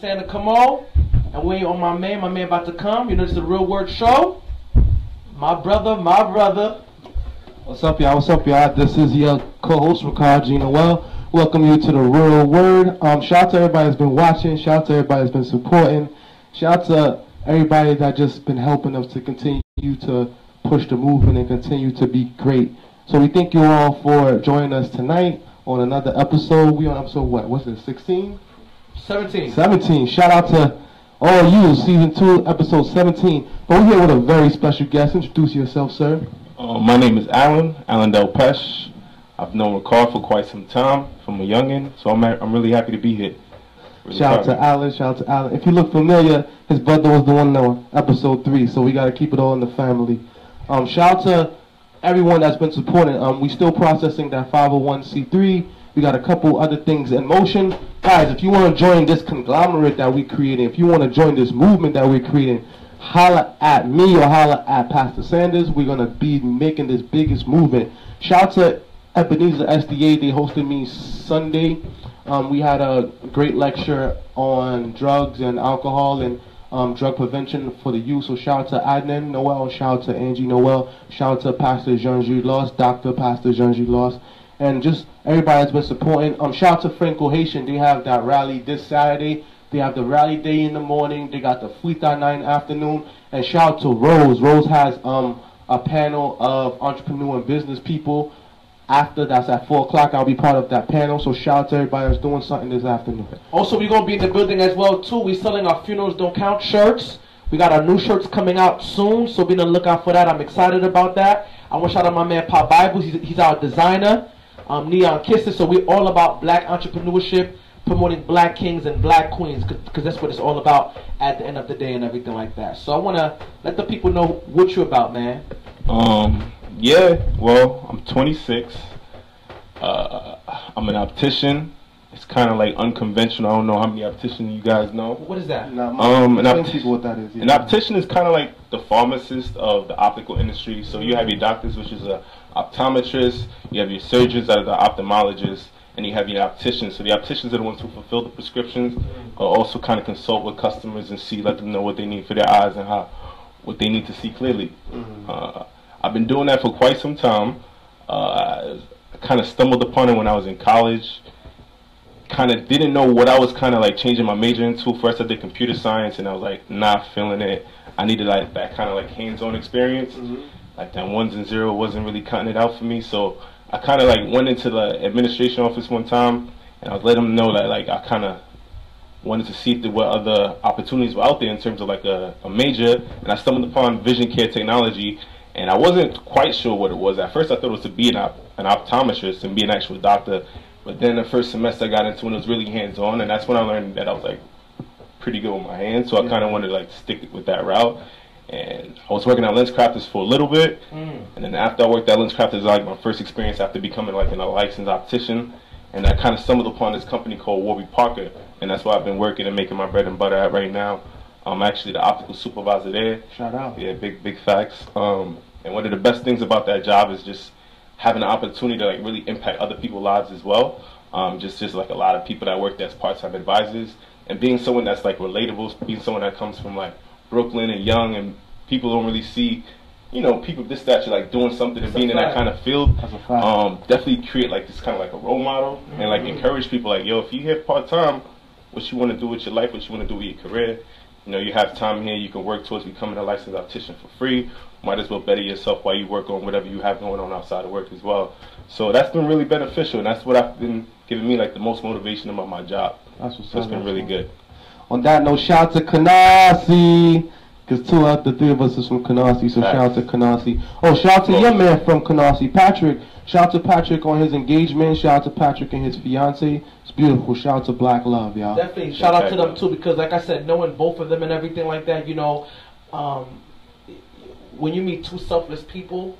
Santa come on, and we on my man, my man about to come. You know, it's the real word show. My brother, my brother. What's up, y'all? What's up, y'all? This is your co-host, Rickard Jean-Noel. Welcome you to the Real Word. Um, shout out to everybody that's been watching. Shout out to everybody that's been supporting. Shout out to everybody that just been helping us to continue to push the movement and continue to be great. So we thank you all for joining us tonight on another episode. We on episode what? What's it? 16? 17. 17. Shout out to all you, season two, episode 17. But we're here with a very special guest. Introduce yourself, sir. Uh, my name is Allen, Allen Del Pesh. I've known Rickard for quite some time, from a youngin', so I'm, I'm really happy to be here. Really Shout out to. Allen. Shout out to Allen. If you look familiar, his brother was the one on episode three, so we got to keep it all in the family. Um, shout out to everyone that's been supporting. Um, we still processing that 501c3. We got a couple other things in motion. Guys, if you want to join this conglomerate that we're creating, if you want to join this movement that we're creating, holla at me or holla at Pastor Sanders. We're gonna be making this biggest movement. Shout out to Ebenezer SDA. They hosted me Sunday. Um, we had a great lecture on drugs and alcohol and um, drug prevention for the youth. So shout out to Adnan Noel, shout out to Angie Noel, shout out to Pastor Jean-Jules Loss, Dr. Pastor Jean-Jules Loss, and just everybody that's been supporting. Um, shout out to Franco Haitian. They have that rally this Saturday. They have the rally day in the morning. They got the in the afternoon. And shout out to Rose. Rose has um, a panel of entrepreneur and business people. After that's at four o'clock, I'll be part of that panel. So shout out to everybody that's doing something this afternoon. Also, we're gonna be in the building as well too. We're selling our funerals don't count shirts. We got our new shirts coming out soon, so be on the lookout for that. I'm excited about that. I want to shout out my man Pop Bibles. He's, he's our designer. Um, Neon Kisses. So we're all about black entrepreneurship, promoting black kings and black queens, because that's what it's all about at the end of the day and everything like that. So I want to let the people know what you're about, man. Um, yeah, well, I'm 26. Uh, I'm an optician. It's kind of like unconventional. I don't know how many opticians you guys know. What is that? Nah, Um, an, explain opt- what that is. yeah. an optician is kind of like the pharmacist of the optical industry. So you have your doctors, which is a optometrist. You have your surgeons that are the ophthalmologists, and you have your opticians. So the opticians are the ones who fulfill the prescriptions, but also kind of consult with customers and see, let them know what they need for their eyes and how what they need to see clearly. Uh, I've been doing that for quite some time. Uh, I kind of stumbled upon it when I was in college. Kind of didn't know what I was kind of like changing my major into. First, I did computer science, and I was like not feeling it. I needed like that kind of like hands-on experience. Like that ones and zero wasn't really cutting it out for me. So I kind of like went into the administration office one time, and I was letting them know that like I kind of wanted to see if there were other opportunities were out there in terms of like a, a major, and I stumbled upon vision care technology, and I wasn't quite sure what it was. At first, I thought it was to be an, op- an optometrist and be an actual doctor, but then the first semester I got into it, it was really hands on, and that's when I learned that I was like pretty good with my hands, so I kind of wanted to like stick with that route. And I was working at LensCrafters for a little bit, and then after I worked at LensCrafters, like my first experience after becoming like an, a licensed optician, and I kind of stumbled upon this company called Warby Parker, and that's why I've been working and making my bread and butter at right now. I'm actually the optical supervisor there. Shout out. Yeah, big big facts. Um, and one of the best things about that job is just having the opportunity to like really impact other people's lives as well. Um, just just like a lot of people that work as part-time advisors, and being someone that's like relatable, being someone that comes from like Brooklyn and young, and people don't really see, you know, people of this stature like doing something and That's a being in that kind of field. That's a. Um, definitely create like this kind of like a role model and like encourage people like, yo, if you here part-time, what you want to do with your life, what you want to do with your career. You know, you have time here. You can work towards becoming a licensed optician for free. Might as well better yourself while you work on whatever you have going on outside of work as well. So that's been really beneficial, and that's what I've been giving me like the most motivation about my job. That's what's So it's up, been really good. On that note, shout out to Canarsie. Because two out the three of us is from Canarsie, so shout out to Canarsie. Oh, shout out to your man from Canarsie, Patrick. Shout out to Patrick on his engagement. Shout out to Patrick and his fiance. It's beautiful. Shout out to Black Love, y'all. Definitely shout out to them too because, like I said, knowing both of them and everything like that, you know, um, when you meet two selfless people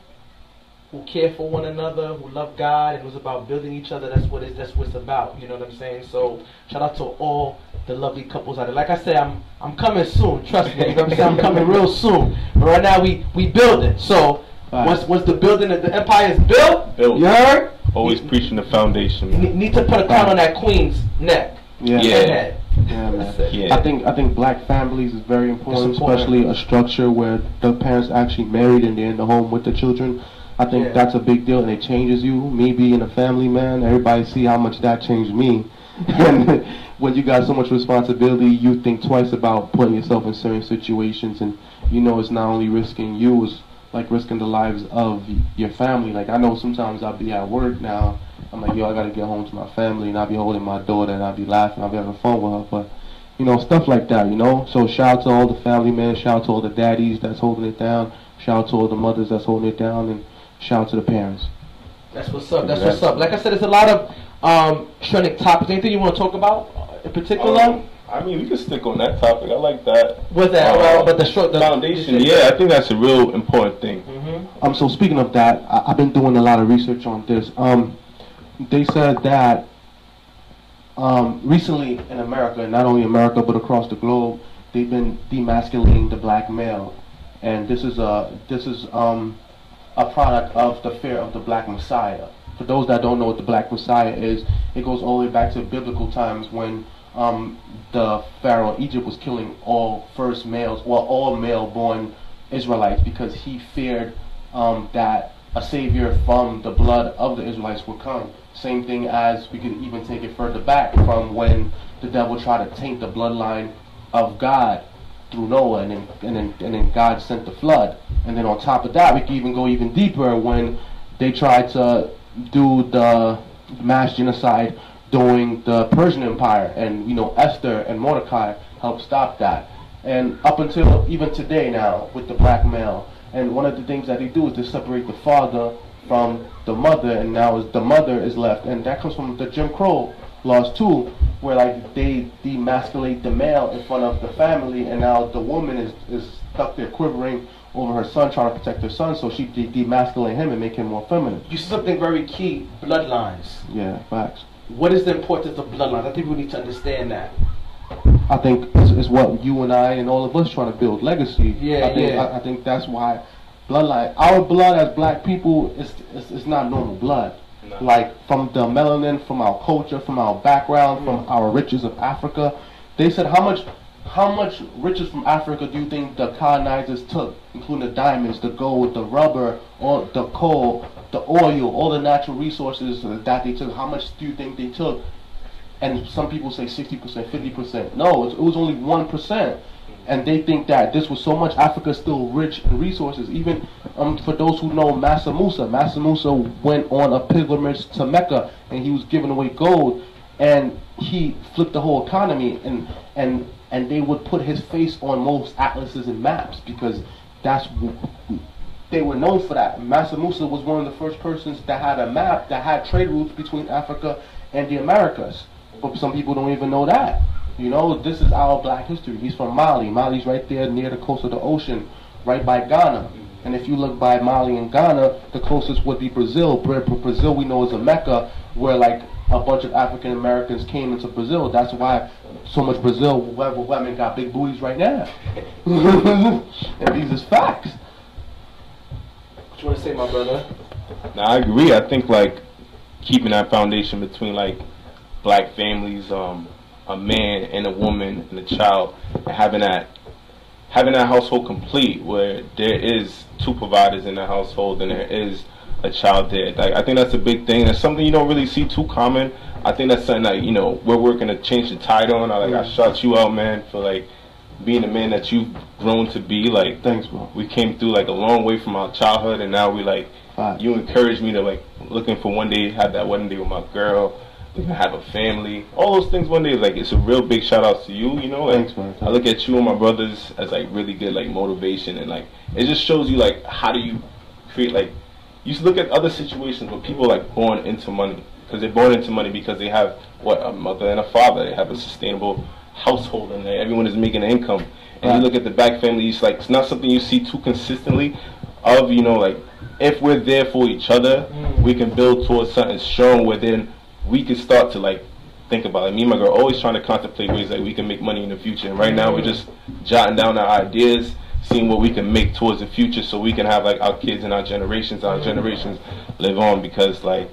who care for one another, who love God, and who's about building each other, that's what it's that's what it's about. You know what I'm saying? So shout out to all the lovely couples out there. Like I said, I'm I'm coming soon. Trust me. You know what I'm saying? I'm coming real soon. But right now we we building. So Right. once once the building that the empire is built, Built. you heard? Always preaching the foundation. need- need to put a crown on that queen's neck. Yeah. Yeah. and. Yeah, man. Yeah. I think I think black families is very important, important. especially a structure where the parents actually married and they're in the home with the children. I think Yeah. that's a big deal and it changes you. Me being a family man, everybody see how much that changed me. and when you got so much responsibility, you think twice about putting yourself in certain situations and you know it's not only risking you, it's like risking the lives of your family. Like I know sometimes I'll be at work now. I'm like, yo, I gotta get home to my family, and I'll be holding my daughter, and I'll be laughing, I'll be having fun with her. But you know, stuff like that, you know. So shout out to all the family men, shout out to all the daddies that's holding it down, shout out to all the mothers that's holding it down, and shout out to the parents. That's what's up. That's what's up. Like I said, it's a lot of um, trending topics. Anything you want to talk about in particular? Um, I mean, we can stick on that topic. I like that. What's that? Uh, well, but the short the foundation. Yeah, I think that's a real important thing. hmm Um, so speaking of that, I, I've been doing a lot of research on this. Um, they said that um, recently in America, and not only America but across the globe, they've been demasculating the black male, and this is a this is um, a product of the fear of the black messiah. For those that don't know what the black messiah is, it goes all the way back to biblical times when um, the pharaoh of Egypt was killing all first males, well, all male-born Israelites because he feared um, that a savior from the blood of the Israelites would come. Same thing as we could even take it further back from when the devil tried to taint the bloodline of God through Noah, and then, and then and then God sent the flood. And then on top of that, we could even go even deeper when they tried to do the mass genocide during the Persian Empire, and you know Esther and Mordecai helped stop that. And up until even today now with the black male, and one of the things that they do is to separate the father from the mother, and now is the mother is left, and that comes from the Jim Crow laws too, where like they demasculate the male in front of the family, and now the woman is is stuck there quivering over her son, trying to protect her son, so she de- demasculate him and make him more feminine. You said something very key: bloodlines. Yeah, facts. What is the importance of bloodlines? I think we need to understand that. I think it's, it's what you and I and all of us trying to build legacy. Yeah, I think, yeah. I, I think that's why bloodline, our blood as black people, is is, is not normal blood. No. Like from the melanin, from our culture, from our background, Mm. from our riches of Africa. They said how much, how much riches from Africa do you think the colonizers took, including the diamonds, the gold, the rubber, all the coal, the oil, all the natural resources that they took? How much do you think they took and some people say 60%, 50%. No, it, was only 1%. And they think that this was so much Africa still rich in resources. Even um, for those who know Mansa Musa, Mansa Musa went on a pilgrimage to Mecca and he was giving away gold and he flipped the whole economy and and and they would put his face on most atlases and maps because that's they were known for that. Mansa Musa was one of the first persons that had a map that had trade routes between Africa and the Americas. But some people don't even know that. You know, this is our black history. He's from Mali. Mali's right there near the coast of the ocean, right by Ghana. And if you look by Mali and Ghana, the closest would be Brazil. Bra- Bra- Brazil we know is a mecca where like a bunch of African Americans came into Brazil. That's why so much Brazil women women got big booties right now. and these is facts. What you want to say, my brother? Now I agree. I think like keeping that foundation between like black families, um, a man and a woman and a child, and having that having that household complete where there is two providers in the household and there is a child there. Like, I think that's a big thing. That's something you don't really see too common. I think that's something that you know we're working to change the tide on. I like I mm. shout you out, man, for like being the man that you've grown to be. Like Thanks, bro. we came through like a long way from our childhood, and now we like Facts. you encouraged me to like looking for one day have that wedding day with my girl, looking to have a family, all those things one day. Like it's a real big shout out to you, you know. Like, Thanks, man. I look at you and my brothers as like really good like motivation, and like it just shows you like how do you create like you look at other situations where people like born into money because they're born into money because they have what a mother and a father. They have a sustainable household and everyone is making an income. And Right. you look at the back family, it's like it's not something you see too consistently. Of you know like if we're there for each other, Mm. we can build towards something strong where then we can start to like think about it. Me and my girl always trying to contemplate ways that we can make money in the future. And right now we're just jotting down our ideas, seeing what we can make towards the future so we can have like our kids and our generations, our generations live on because like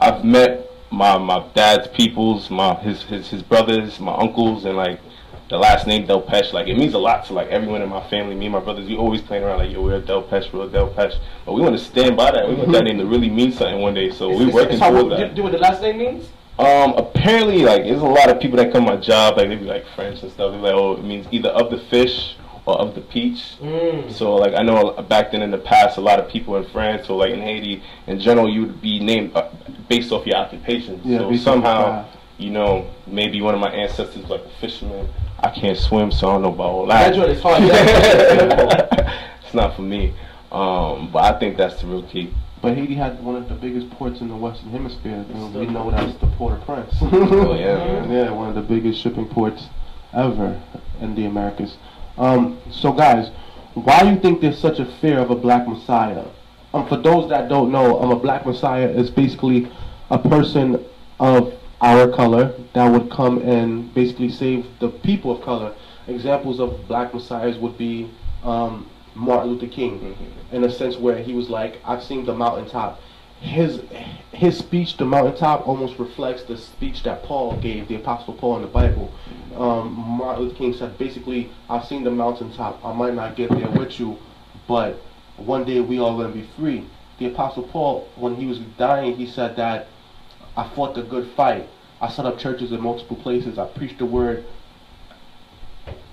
I've met my my dad's peoples, my his his his brothers, my uncles, and like the last name Delpeche. Like it means a lot to like everyone in my family. Me and my brothers, we always playing around like yo, we're Delpeche, we're Delpeche. But we want to stand by that. We want that name to really mean something one day. So we Is- working towards do- that. Do what the last name means? Um, apparently, like, there's a lot of people that come to my job, like, they be like French and stuff. They're like, oh, it means either of the fish or of the peach. Mm. So, like, I know back then in the past, a lot of people in France or, like, in Haiti, in general, you would be named uh, based off your occupation. Yeah, so, somehow, you know, maybe one of my ancestors was like a fisherman. I can't swim, so I don't know about all That that. joint is hard. It's not for me. Um, but I think that's the real key. But Haiti had one of the biggest ports in the Western Hemisphere. And we know that's the Port-au-Prince. Oh, yeah, man. yeah, one of the biggest shipping ports ever in the Americas. Um, so, guys, why do you think there's such a fear of a black messiah? Um, for those that don't know, um, a black messiah is basically a person of our color that would come and basically save the people of color. Examples of black messiahs would be um, Martin Luther King, in a sense where he was like, "I've seen the mountaintop." His his speech, the mountaintop, almost reflects the speech that Paul gave, the Apostle Paul in the Bible. Um, Martin Luther King said, basically, "I've seen the mountaintop. I might not get there with you, but one day we all gonna be free." The Apostle Paul, when he was dying, he said that I fought the good fight. I set up churches in multiple places. I preached the word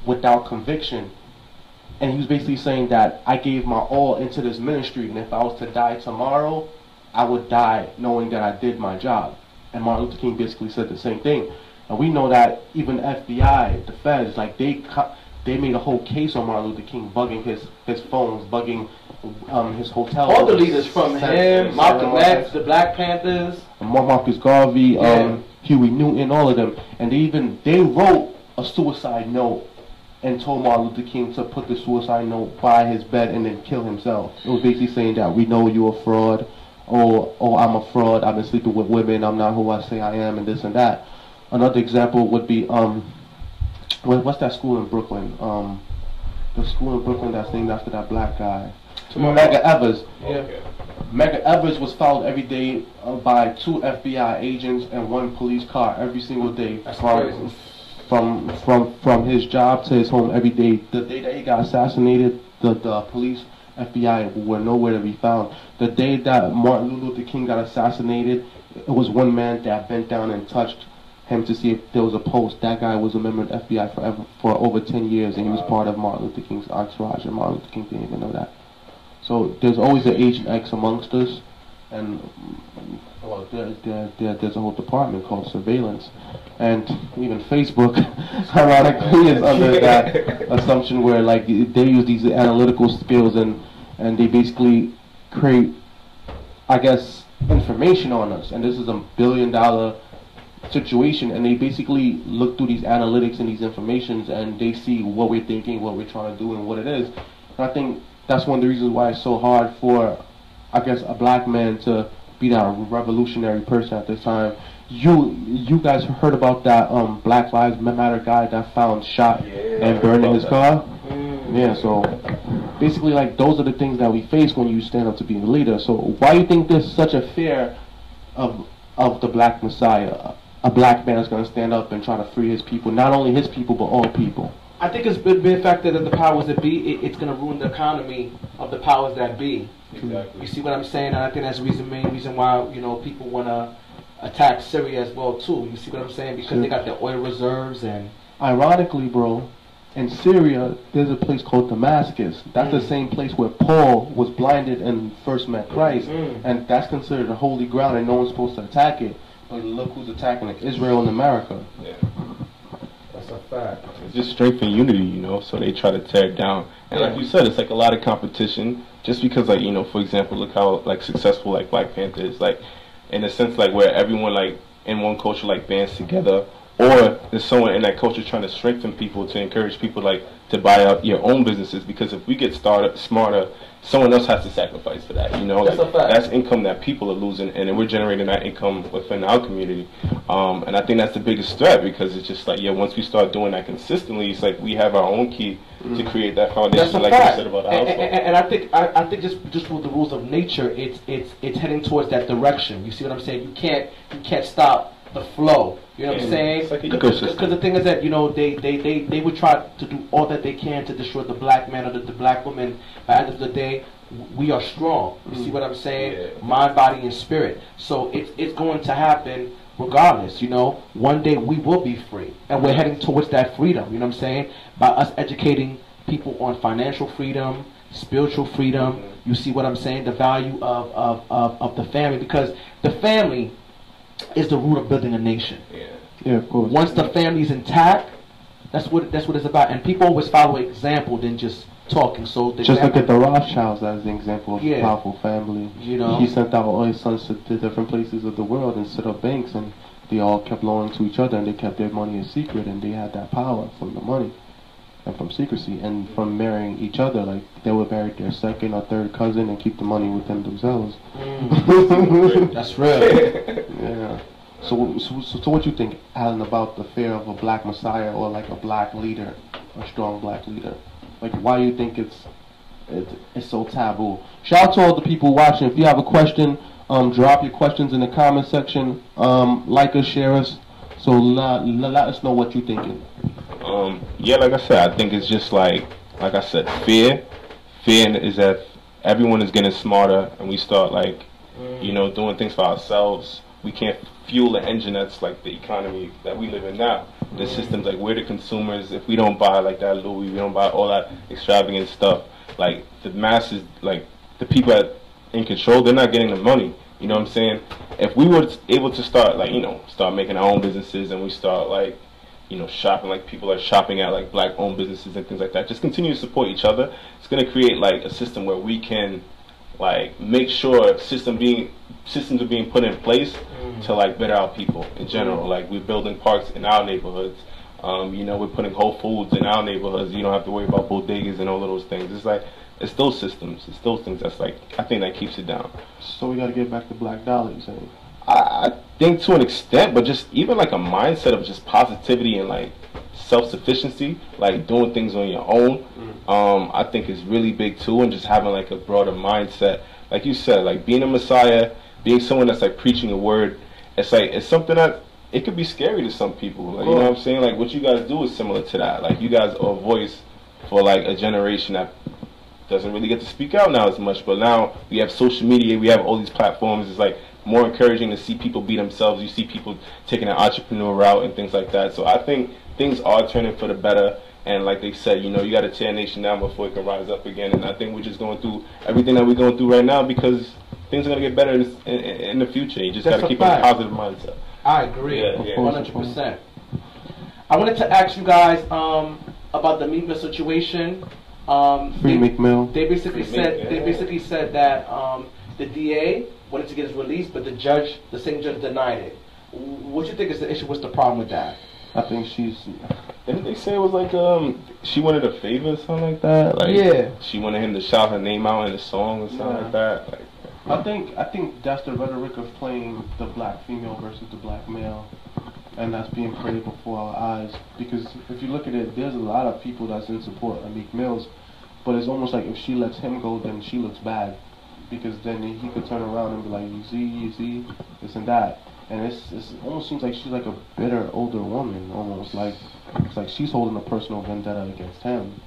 without conviction. And he was basically saying that I gave my all into this ministry, and if I was to die tomorrow, I would die knowing that I did my job. And Martin Luther King basically said the same thing. And we know that even FBI, the feds, like they they made a whole case on Martin Luther King, bugging his his phones, bugging um, his hotel. All the leaders from him, Malcolm X, the Black Panthers. Mar- Marcus Garvey, um, Huey Newton, all of them, and they even they wrote a suicide note and told Martin Luther King to put the suicide note by his bed and then kill himself. It was basically saying that we know you're a fraud, or oh I'm a fraud. I've been sleeping with women. I'm not who I say I am, and this and that. Another example would be um, what, what's that school in Brooklyn? Um, the school in Brooklyn that's named after that black guy. Medgar Evers. Yeah. Medgar Evers was followed every day uh, by two FBI agents and one police car every single day That's from, crazy. from from from his job to his home every day. The day that he got assassinated, the, the police FBI were nowhere to be found. The day that Martin Luther King got assassinated, it was one man that bent down and touched him to see if there was a post. That guy was a member of the FBI forever for over ten years, and he was part of Martin Luther King's entourage, and Martin Luther King didn't even know that. So there's always an Agent X amongst us, and well, there, there, there, there's a whole department called surveillance, and even Facebook, ironically, is under that assumption where like they use these analytical skills and and they basically create, I guess, information on us, and this is a billion dollar situation and they basically look through these analytics and these informations and they see what we're thinking, what we're trying to do and what it is. And I think that's one of the reasons why it's so hard for I guess a black man to be that revolutionary person at this time. You you guys heard about that um Black Lives Matter guy that found shot and burned in his car? Yeah, so basically like those are the things that we face when you stand up to be a leader. So why do you think there's such a fear of of the black messiah? A black man is going to stand up and try to free his people, not only his people but all people. I think it's been, been affected that the powers that be, it, it's going to ruin the economy of the powers that be. Exactly. You see what I'm saying? And I think that's the reason, main reason why you know people want to attack Syria as well too. You see what I'm saying? Because they got their oil reserves and Ironically, bro, in Syria, there's a place called Damascus. That's the Mm. same place where Paul was blinded and first met Christ, Mm. and that's considered a holy ground, and no one's supposed to attack it. But look who's attacking it: Israel and America. Yeah. that's a fact. It's just strength and unity, you know. So they try to tear it down, and like you said, it's like a lot of competition. Just because, like you know, for example, look how like successful like Black Panther is, like in a sense, like where everyone like in one culture like bands together or is someone in that culture trying to strengthen people to encourage people like to buy up your own businesses? Because if we get started smarter, someone else has to sacrifice for that. You know, That's like, a fact. that's income that people are losing, and we're generating that income within our community. Um, and I think that's the biggest threat because it's just like yeah, once we start doing that consistently, it's like we have our own key to create that foundation, That's like fact. you said about the and, household. and, and I think I, I think just just with the rules of nature, it's it's it's heading towards that direction. You see what I'm saying? You can't you can't stop the flow. You know what I'm saying? it's like Because the thing is that you know they, they, they, they would try to do all that they can to destroy the black man or the, the black woman. But at the end of the day, we are strong. You see mm. what I'm saying? Yeah. Mind, body, and spirit. So it's it's going to happen regardless. You know, one day we will be free, and we're heading towards that freedom. You know what I'm saying? By us educating people on financial freedom, spiritual freedom. Mm-hmm. You see what I'm saying? The value of, of, of, of the family because the family is the root of building a nation. yeah. Yeah, of course. Once the family's intact, that's what that's what it's about. And people always follow example than just talking. So the Just look at the Rothschilds as an example of Yeah. a powerful family. You know? he sent out all his sons to, to different places of the world and set up banks, and they all kept loaning to each other, and they kept their money a secret, and they had that power from the money and from secrecy and from marrying each other. Like they would marry their second or third cousin and keep the money within themselves. Mm, that's real. Yeah. So, so, so, what you think, Allen, about the fear of a black messiah or like a black leader, a strong black leader? Like, why you think it's it, it's so taboo? Shout out to all the people watching. If you have a question, um, drop your questions in the comment section. Um, like us, share us. So let, let us know what you're thinking. Um, yeah, like I said, I think it's just like, like I said, fear. Fear is that everyone is getting smarter, and we start like, you know, doing things for ourselves. We can't fuel the engine that's like the economy that we live in now. The systems like we're the consumers. If we don't buy like that Louis, we don't buy all that extravagant stuff. Like the masses, like the people that in control, they're not getting the money. You know what I'm saying? If we were able to start like you know start making our own businesses and we start like you know, shopping like people are shopping at like black owned businesses and things like that. Just continue to support each other. It's gonna create like a system where we can like make sure system being systems are being put in place to like better our people in general. Like we're building parks in our neighborhoods. Um, you know, we're putting Whole Foods in our neighborhoods. You don't have to worry about bodegas and all of those things. It's like it's those systems, it's those things that's like I think that keeps it down. So we got to get back to Black dollars you saying? I, I think to an extent, but just even like a mindset of just positivity and like self sufficiency, like doing things on your own, um, I think is really big too, and just having like a broader mindset. Like you said, like being a messiah, being someone that's like preaching a word, it's like it's something that it could be scary to some people. Like you know what I'm saying? Like what you guys do is similar to that. Like you guys are a voice for like a generation that doesn't really get to speak out now as much. But now we have social media, we have all these platforms. It's like more encouraging to see people be themselves. You see people taking an entrepreneur route and things like that. So I think things are turning for the better. And like they said, you know, you got to tear a nation down before it can rise up again. And I think we're just going through everything that we're going through right now because things are going to get better in, in, in the future. You just got to a keep a positive mindset. I agree, Yeah, yeah. one hundred percent. I wanted to ask you guys um, about the Meek Mill situation. Um, Free they, Meek Mill. they basically Free said Meek, they basically said that um, the DA wanted to get his release, but the judge, the same judge, denied it. What do you think is the issue? What's the problem with that? I think she's. Didn't they say it was like um she wanted a favor or something like that? Like Yeah. she wanted him to shout her name out in a song or something Yeah. like that. Like I think I think that's the rhetoric of playing the black female versus the black male, and that's being played before our eyes. Because if you look at it, there's a lot of people that's in support of Meek Mills, but it's almost like if she lets him go, then she looks bad, because then he could turn around and be like, you see, you see, this and that, and it's, it's it almost seems like she's like a bitter older woman, almost like it's like she's holding a personal vendetta against him.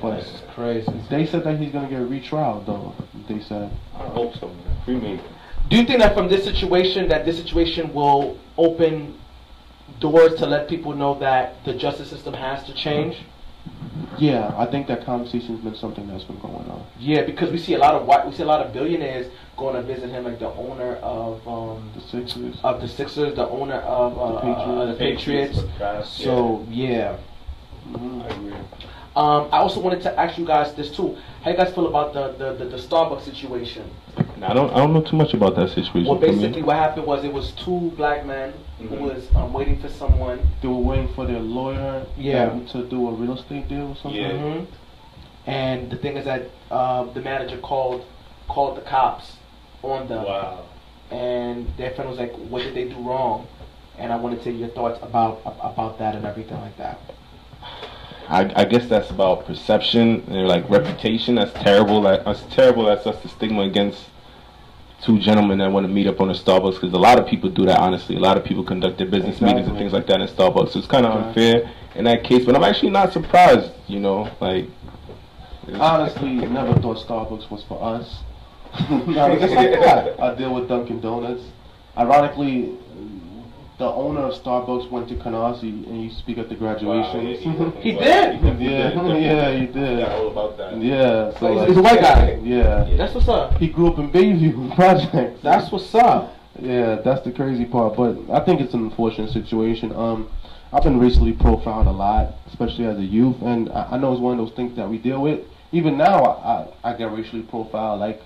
But It's crazy. they said that he's gonna get retried, though. They said. I hope so. Man. Free me. Do you think that from this situation, that this situation will open doors to let people know that the justice system has to change? Yeah, I think that conversation's been something that's been going on. Yeah, because we see a lot of white, we see a lot of billionaires going to visit him, like the owner of um, The Sixers. of the Sixers, the owner of uh, uh, the Patriots. So yeah, Mhm. I agree. Um, I also wanted to ask you guys this too. How you guys feel about the the, the, the Starbucks situation? I don't I don't know too much about that situation. Well, basically, what happened was it was two black men Mhm. who was um, waiting for someone. They were waiting for their lawyer Yeah. to do a real estate deal or something. Yeah. Mhm. And the thing is that uh, the manager called called the cops on them, Wow. and their friend was like, "What did they do wrong?" And I wanted to hear your thoughts about about that and everything like that. I, I guess that's about perception and like reputation. That's terrible. That, that's terrible. That's just the stigma against two gentlemen that want to meet up on a Starbucks because a lot of people do that. Honestly, a lot of people conduct their business meetings and things like that in Starbucks. So it's kind of Exactly. unfair in that case. But I'm actually not surprised. You know, like Honestly, never thought Starbucks was for us. No, just like that. I deal with Dunkin' Donuts. Ironically, the owner of Starbucks went to Canarsie and you speak at the graduations. He did? yeah, yeah, he did. Yeah, all about that. Yeah, so He's- like, he's a white guy. Yeah. That's what's up. He grew up in Bayview Project. That's what's up. Yeah, that's the crazy part. But I think it's an unfortunate situation. Um, I've been racially profiled a lot, especially as a youth, and I, I know it's one of those things that we deal with. Even now, I, I, I get racially profiled. Like,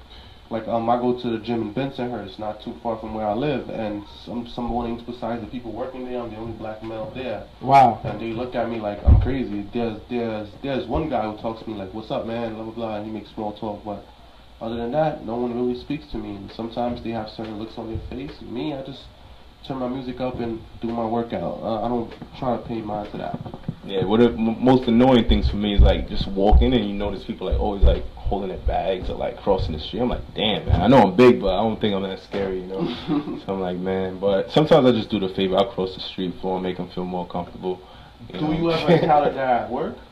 like um, I go to the gym in Bensonhurst, not too far from where I live, and some some mornings, besides the people working there, I'm the only black male there, Wow. and they look at me like I'm crazy. There's there's there's one guy who talks to me like, "What's up, man?" Blah blah blah. And he makes small talk, but other than that, no one really speaks to me. And sometimes they have certain looks on their face. Me, I just turn my music up and do my workout. Uh, I don't try to pay mind to that. Yeah, what of the m- most annoying things for me is like just walking and you notice people like always like holding their bags or like crossing the street. I'm like, damn, man. I know I'm big, but I don't think I'm that scary, you know. so I'm like, man. But sometimes I just do the favor. I cross the street for 'em, make them feel more comfortable. Do know. you ever encounter that at work?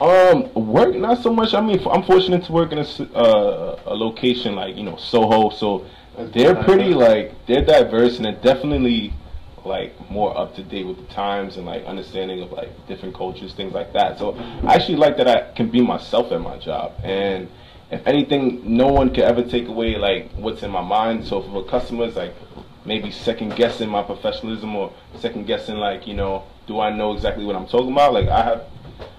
Um, work not so much. I mean, f- I'm fortunate to work in a, uh, a location like you know Soho, so That's they're pretty like they're diverse and they're definitely like more up to date with the times and like understanding of like different cultures, things like that. So I actually like that I can be myself at my job, and if anything, no one can ever take away like what's in my mind. So for customers, like maybe second guessing my professionalism or second guessing like you know, do I know exactly what I'm talking about? Like I have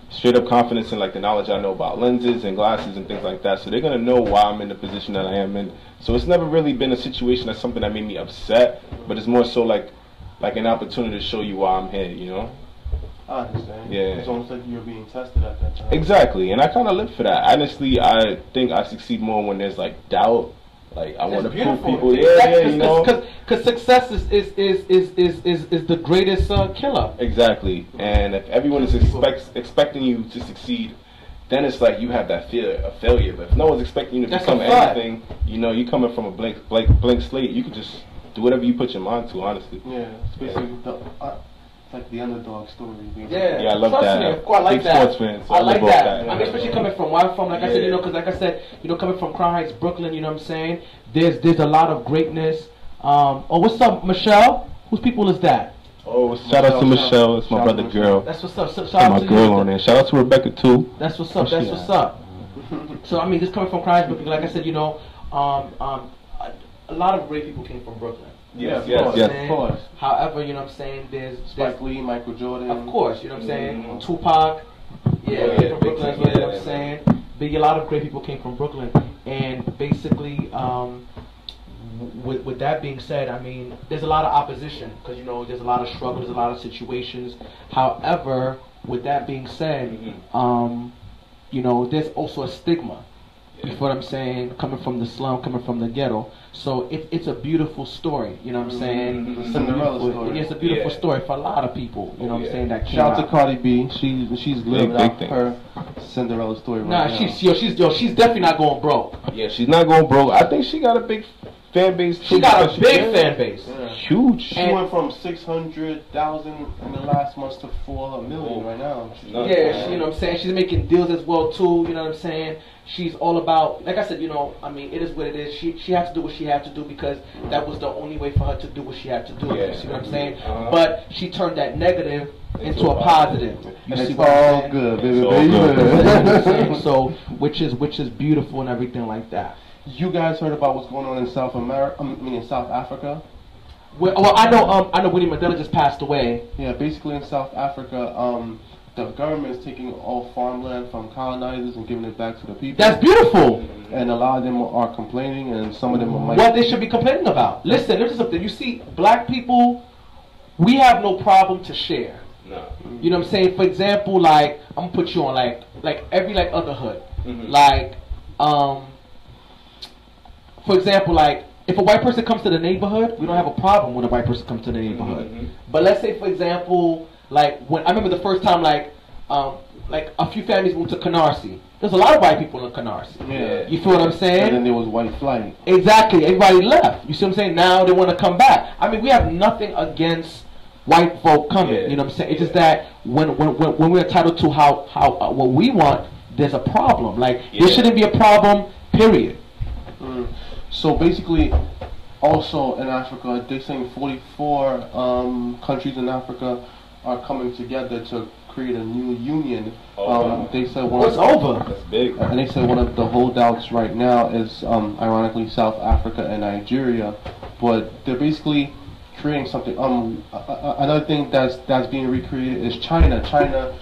straight up confidence in like the knowledge I know about lenses and glasses and things like that. So they're gonna know why I'm in the position that I am in. So it's never really been a situation that's something that made me upset, but it's more so like like an opportunity to show you why I'm here, you know? I understand. Yeah. It's almost like you're being tested at that time. Exactly. And I kinda live for that. Honestly I think I succeed more when there's like doubt. Like I wanna prove people yeah, yeah, you know. Because success is is, is, is, is, is is the greatest uh, killer. Exactly. And if everyone is expects expecting you to succeed, then it's like you have that fear of failure. But if no one's expecting you to That's become anything, you know, you coming from a blank blank blank slate, you can just do whatever you put your mind to, honestly. Yeah, it's basically the, uh, it's like the underdog story. basically. Yeah, Yeah, I love Trust that. Me, of course, I like Big that. sports fan, so I I like live that. that. I mean, especially coming from where I'm from, like I said, you know, because like I said, you know, coming from Crown Heights, Brooklyn, you know what I'm saying? There's there's a lot of greatness. Um, oh, what's up, Michelle? Whose people is that? Oh, shout out to Michelle, it's my brother to girl. That's what's up. So, shout out to my girl you. on there. Shout out to Rebecca too. That's what's up. Where That's what's at? up. So I mean, just coming from Crown Heights, Brooklyn, like I said, you know, um, um, a, a lot of great people came from Brooklyn. Yeah, of yes, course, yes. of course. However, you know what I'm saying? There's, there's Spike Lee, Michael Jordan. Of course, you know what I'm saying? Mhm. Tupac, yeah, Oh, yeah, from Brooklyn as you know yeah, what I'm yeah. saying? Big, a lot of great people came from Brooklyn. And basically, um, with, with that being said, I mean, there's a lot of opposition because, you know, there's a lot of struggle, there's a lot of situations. However, with that being said, Mhm. um, you know, there's also a stigma. You feel what I'm saying? Coming from the slum, coming from the ghetto. So it, it's a beautiful story. You know what I'm saying? Mhm. It's a Cinderella beautiful- story. It's a beautiful Yeah. story for a lot of people. You know what I'm saying? That Shout out to out. Cardi B. She she's living big out thing. her Cinderella story right Nah, now. she's yo, she's yo, she's definitely not going broke. Yeah, she's not going broke. I think she got a big fan base. She got a because big can. fan base. Yeah. Huge. She And- went from six hundred thousand in the last month to four million right now. No. Yeah, she, you know what I'm saying? She's making deals as well too, you know what I'm saying? She's all about like I said, you know, I mean, it is what it is. She she has to do what she had to do because that was the only way for her to do what she had to do. Yeah. You see what I'm saying? Uh-huh. But she turned that negative into, Into a a positive. You And see it's what I'm all good, baby. It's all baby. good. You know what I'm saying? so which is which is beautiful and everything like that. You guys heard about what's going on in South America? I mean, in South Africa. Well, well I know um I know Winnie Mandela just passed away. Yeah, basically in South Africa, um, the government is taking all farmland from colonizers and giving it back to the people. That's beautiful. and a lot of them are complaining, and some of them are. Like. What they should be complaining about. Listen, there's something. You see, black people, we have no problem to share. No. You know what I'm saying? For example, like I'm gonna put you on like like every like other hood. Mhm. Like, um, for example, like if a white person comes to the neighborhood, we don't have a problem when a white person comes to the neighborhood. Mhm. But let's say, for example, like when I remember the first time, like um, like a few families moved to Canarsie. There's a lot of white people in Canarsie. Yeah. You feel what I'm saying? And then there was white flight. Exactly. Everybody left. You see what I'm saying? Now they want to come back. I mean, we have nothing against white folk coming. Yeah. You know what I'm saying? It's just that when when when, when we're entitled to how how uh, what we want, there's a problem. Like Yeah. there shouldn't be a problem. Period. Mm. So basically, also in Africa, they're saying 44 um, countries in Africa are coming together to create a new union. Oh, um. They said Well, one it's of, over. That's big. and they said one of the holdouts right now is um, ironically South Africa and Nigeria, but they're basically creating something. Um, a- a- another thing that's that's being recreated is China. China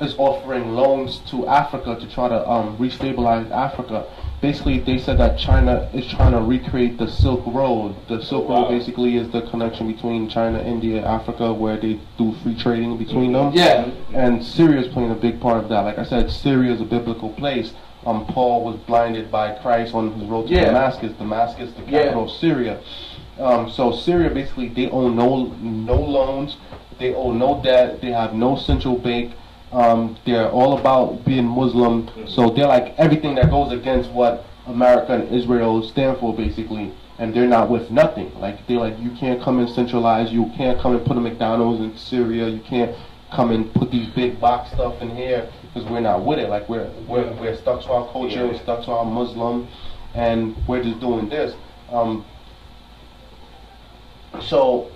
is offering loans to Africa to try to um, restabilize Africa. Basically, they said that China is trying to recreate the Silk Road. The Silk Wow. Road basically is the connection between China, India, Africa, where they do free trading between them. Yeah. And Syria is playing a big part of that. Like I said, Syria is a biblical place. Um, Paul was blinded by Christ on his road to Yeah. Damascus. Damascus, the Yeah. capital of Syria. Um, so Syria basically they own no no loans, they owe no debt, they have no central bank. Um, they're all about being Muslim. So they're like everything that goes against what America and Israel stand for, basically. And they're not with nothing. Like they're like you can't come and centralize. You can't come and put a McDonald's in Syria. You can't come and put these big box stuff in here because we're not with it. Like we're we're, we're stuck to our culture. Yeah. We're stuck to our Muslim, and we're just doing this. Um, so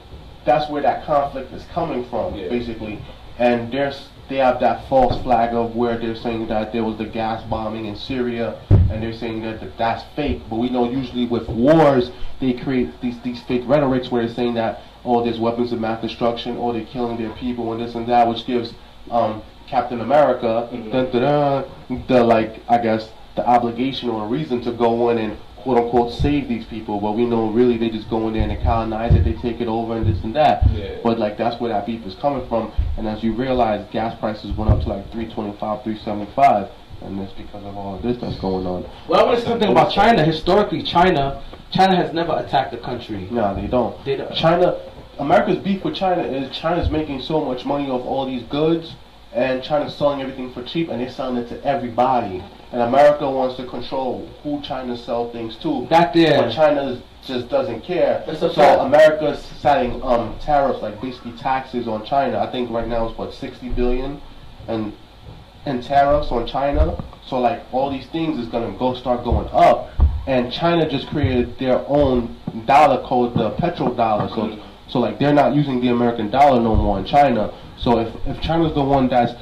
that's where that conflict is coming from, Yeah. basically. And there's they have that false flag of where they're saying that there was the gas bombing in Syria, and they're saying that, that that's fake. But we know usually with wars they create these these fake rhetorics where they're saying that oh there's weapons of mass destruction, or they're killing their people and this and that, which gives um, Captain America dun, dun, dun, the like I guess the obligation or reason to go in and quote unquote save these people, but we know really they just go in there and they colonize it, they take it over and this and that. Yeah. But like that's where that beef is coming from. And as you realize, gas prices went up to like 325, 375, and that's because of all of this that's going on. Well, I want to say something about China. Historically, China China has never attacked a country. No, they don't. They don't. China, America's beef with China is China's making so much money off all these goods, and China's selling everything for cheap, and they're selling it to everybody. And America wants to control who China sell things to. That there. But China just doesn't care. So fact. America's setting um, tariffs, like basically taxes on China. I think right now it's what 60 billion, and and tariffs on China. So like all these things is gonna go start going up, and China just created their own dollar called the petrodollar. So so like they're not using the American dollar no more in China. So if if China's the one that's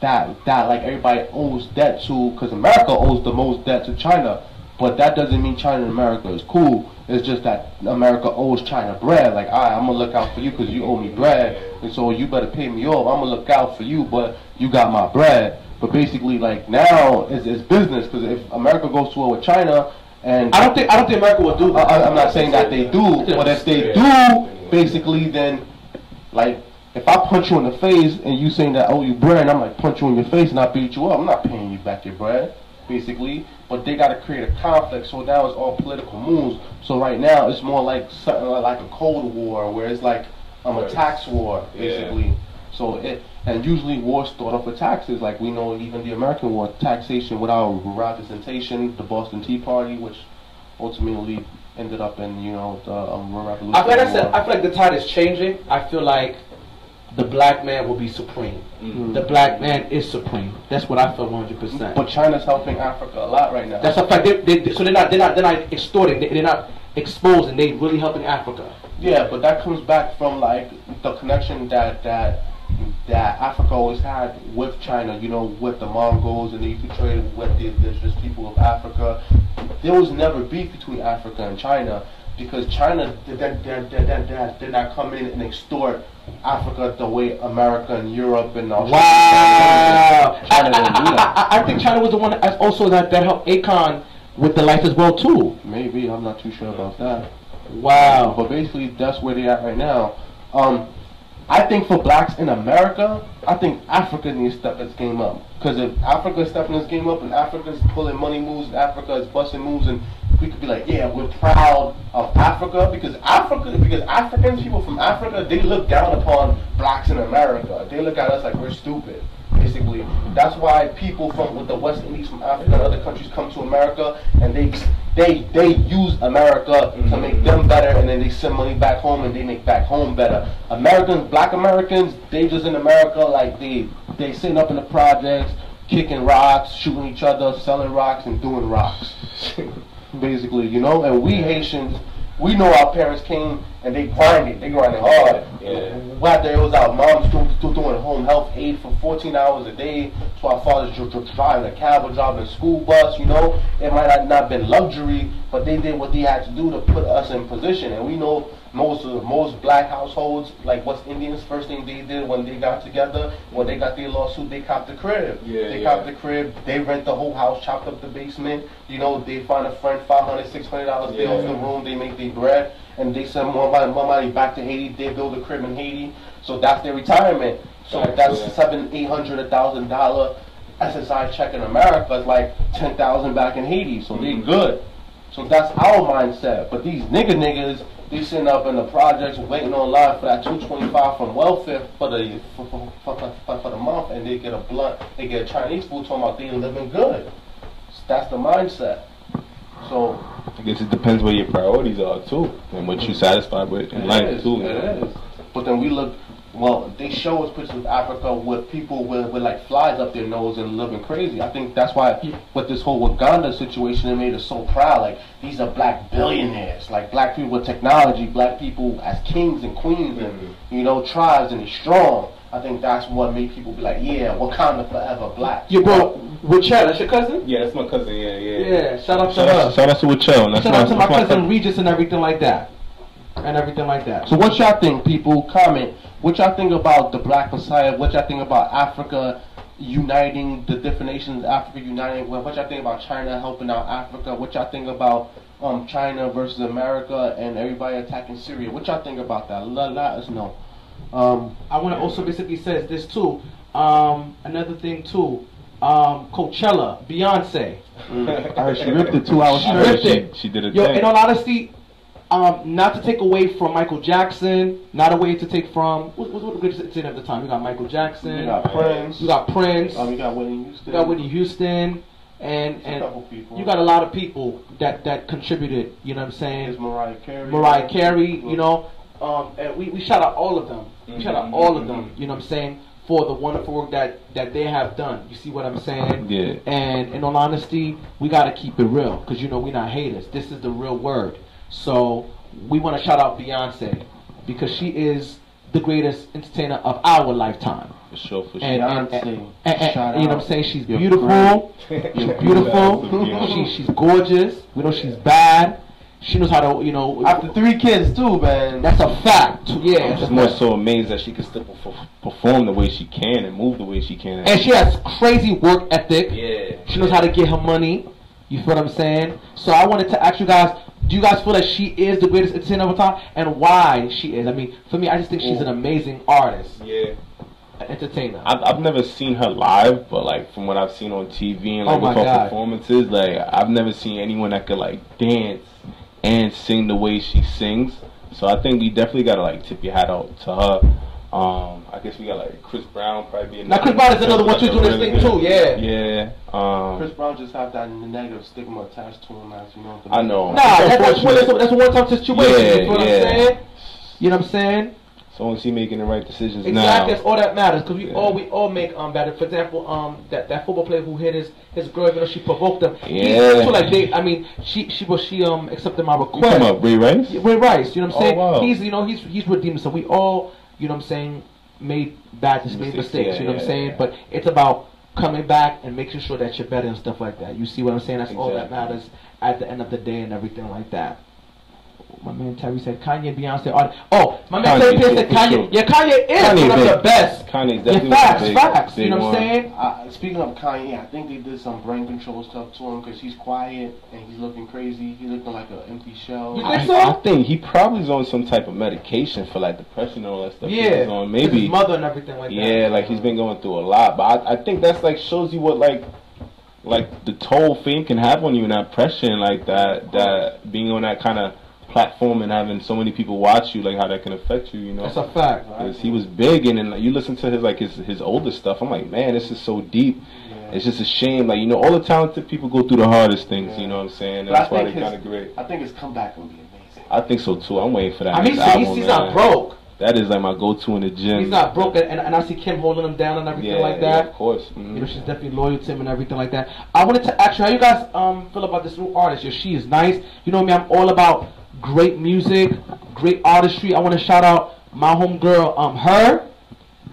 that that like everybody owes debt to, because America owes the most debt to China, but that doesn't mean China and America is cool. It's just that America owes China bread. Like, all right, I'm gonna look out for you because you owe me bread, and so you better pay me off. I'm gonna look out for you, but you got my bread. But basically, like now, it's, it's business because if America goes to war with China, and I don't think I don't think America will do that. I- I'm not saying that they do, but if they do, basically, then like if I punch you in the face and you saying that I owe you bread, and I'm like punch you in your face and I beat you up, I'm not paying you back your bread, basically. But they got to create a conflict, so now it's all political moves. So right now it's more like something like a cold war, where it's like um, a tax war, Yeah. basically. So it and usually wars start off with taxes, like we know even the American war, taxation without representation, the Boston Tea Party, which ultimately ended up in you know the um, revolution. I, like I said, I feel like the tide is changing. I feel like the black man will be supreme. Mm. The black man is supreme. That's what I feel 100. percent but China's helping Africa a lot right now. That's a fact. They, they, so they're not they're not they're not extorting. They, they're not exposing. They really helping Africa. yeah, but that comes back from like the connection that that that Africa always had with China. You know, with the Mongols, and they used to trade with the indigenous people of Africa. There was never beef between Africa and China because China did, did, did, did, did not come in and extort Africa the way America and Europe and Australia. Wow. I, China didn't do that. I, I, I think China was the one that also that, that helped Akon with the life as well too. Maybe I'm not too sure about that. Wow. But basically, that's where they at right now. Um, I think for blacks in America, I think Africa needs to step its game up. Because if Africa is stepping its game up and Africa's pulling money moves and Africa is busting moves and we could be like, yeah, we're proud of Africa because Africa, because Africans, people from Africa, they look down upon blacks in America. They look at us like we're stupid. Basically, that's why people from with the West Indies, from Africa and other countries, come to America and they they they use America to mm-hmm. make them better, and then they send money back home and they make back home better. Americans, Black Americans, they just in America like they they sitting up in the projects, kicking rocks, shooting each other, selling rocks, and doing rocks. Basically, you know. And we Haitians, we know our parents came and they grinded, they grinded hard. Yeah. Whether it was our moms still, still doing home health aid for 14 hours a day, to our fathers dr- dr- driving a cab or driving a school bus, you know, it might not have not been luxury, but they did what they had to do to put us in position. And we know most of most black households, like West Indians, first thing they did when they got together, when they got their lawsuit, they copped the crib. Yeah, they yeah. copped the crib, they rent the whole house, chopped up the basement, you know, they find a friend 500 $600 they off the room, they make their bread, and they send more money, more money back to Haiti, they build a crib in Haiti, so that's their retirement. So Right, that's yeah. seven, eight hundred, a thousand dollar SSI check in America is like ten thousand back in Haiti, so they Mhm. good. So that's our mindset. But these nigga niggas, they sitting up in the projects waiting on online for that two twenty five from welfare for the for, for, for, for, for the month, and they get a blunt, they get a Chinese food talking about they living good. That's the mindset. So I guess it depends where your priorities are too, and what you're satisfied with in life is, too. It is. But then we look, well, they show us pictures of Africa with people with, with like flies up their nose and living crazy. I think that's why with this whole Wakanda situation, it made us so proud. Like these are black billionaires, like black people with technology, black people as kings and queens, and Mhm. you know tribes and they strong. I think that's what made people be like, yeah, Wakanda forever black. Yo, bro, Richelle, that's your cousin? Yeah, that's my cousin. Yeah, yeah. Yeah, shout out to Shout her. out, shout out to Wichell. That's Shout my, out to my that's cousin Regis and everything like that. And everything like that. So what y'all think, people? Comment. What y'all think about the Black Messiah? What y'all think about Africa uniting the different nations? Africa uniting. What what y'all think about China helping out Africa? What y'all think about um, China versus America and everybody attacking Syria? What y'all think about that? Let, let us know. Um, I want to also basically say this too. Um, another thing too. Um, Coachella, Beyonce. I heard she ripped it two hours She I straight. heard ripped she, it. she did a Yo, thing. in all honesty, um, not to take away from Michael Jackson, not a way to take from what what, what the greatest at the time. You got Michael Jackson. you got Prince. You got Prince. Um, we got Whitney Houston. You got Whitney Houston, and a and couple you got a lot of people that that contributed. You know what I'm saying? There's Mariah Carey. Mariah Carey, you know, um, and we, we shout out all of them. We shout out all of them. You know what I'm saying? For the wonderful work that that they have done. You see what I'm saying? Yeah. And in all honesty, we gotta keep it real because you know we're not haters. This is the real word. So we want to shout out Beyonce because she is the greatest entertainer of our lifetime. For sure, for sure. And, and, Beyonce, and- and- and- shout you know what. I'm saying? She's You're beautiful. She's beautiful. beautiful. she, she's gorgeous. We know she's bad. She knows how to, you know. After three kids too, man. That's a fact. Yeah. I'm just more so amazed that she can still perform the way she can and move the way she can. And she has crazy work ethic. yeah. She knows how to get her money. You feel what I'm saying? So I wanted to ask you guys: Do you guys feel that she is the greatest entertainer of all time, and why she is? I mean, for me, I just think she's an amazing artist, Yeah. an entertainer. I've, I've never seen her live, but like from what I've seen on TV and like Oh with her God. performances, like I've never seen anyone that could like dance and sing the way she sings. So I think we definitely gotta like tip your hat out to her. Um, I guess we got like Chris Brown probably being Now, Chris Brown is another one too, doing this thing too, yeah. Yeah. Um, Chris Brown just have that negative stigma attached to him as you know. I know. Nah, that, that's, one, that's, a, that's a one-time situation. Yeah, you feel what yeah. I'm saying? You know what I'm saying? so long as he making the right decisions Exactly, now. that's all that matters because we Yeah. all we all make um better. For example, um that, that football player who hit his his girl, you know, she provoked him. He- Yeah. so like they, I mean, she she was she um accepted my You request. talking about Ray Rice? Ray Rice, you know what I'm saying? Oh, saying? wow. He's you know he's he's redeemed. So we all you know what I'm saying made bad made Mistakes, mistakes. yeah, you know what I'm yeah, saying? yeah. But it's about coming back and making sure that you're better and stuff like that. You see what I'm saying? That's all that matters at the end of the day and everything like that. My man Terry said Kanye, Beyonce. Are, oh, my man Kanye, Terry said Kanye. sure. Yeah, Kanye is Kanye one of big. the best. Kanye's Yeah, definitely facts, big, facts. big you know what I'm saying? Uh, speaking of Kanye, I think they did some brain control stuff to him because he's quiet and he's looking crazy. He's looking like an empty shell. You think I, so? I think he probably is on some type of medication for like depression and all that stuff. Yeah, he's on. His maybe. mother and everything like that. Yeah, like he's been going through a lot, but I, I think that's like shows you what like like the toll fame can have on you and that pressure and like that that being on that kind of platform and having so many people watch you like how that can affect you you know That's a fact. because he was big and then like, you listen to his like his his older stuff i'm like man this is so deep it's just a shame like you know all the talented people go through the hardest things you know what i'm saying and that's why they're kind of great I think his comeback will be amazing. i think so too i'm waiting for that I mean, he's, album, he's not broke. that is like my go-to in the gym He's not broke, and, and I see Kim holding him down and everything yeah, like yeah, that. of course Mhm. You know, she's definitely loyal to him and everything like that. I wanted to ask you, how you guys um feel about this new artist? Yo, she is nice. You know me, I'm all about great music, great artistry. I want to shout out my homegirl, um, her.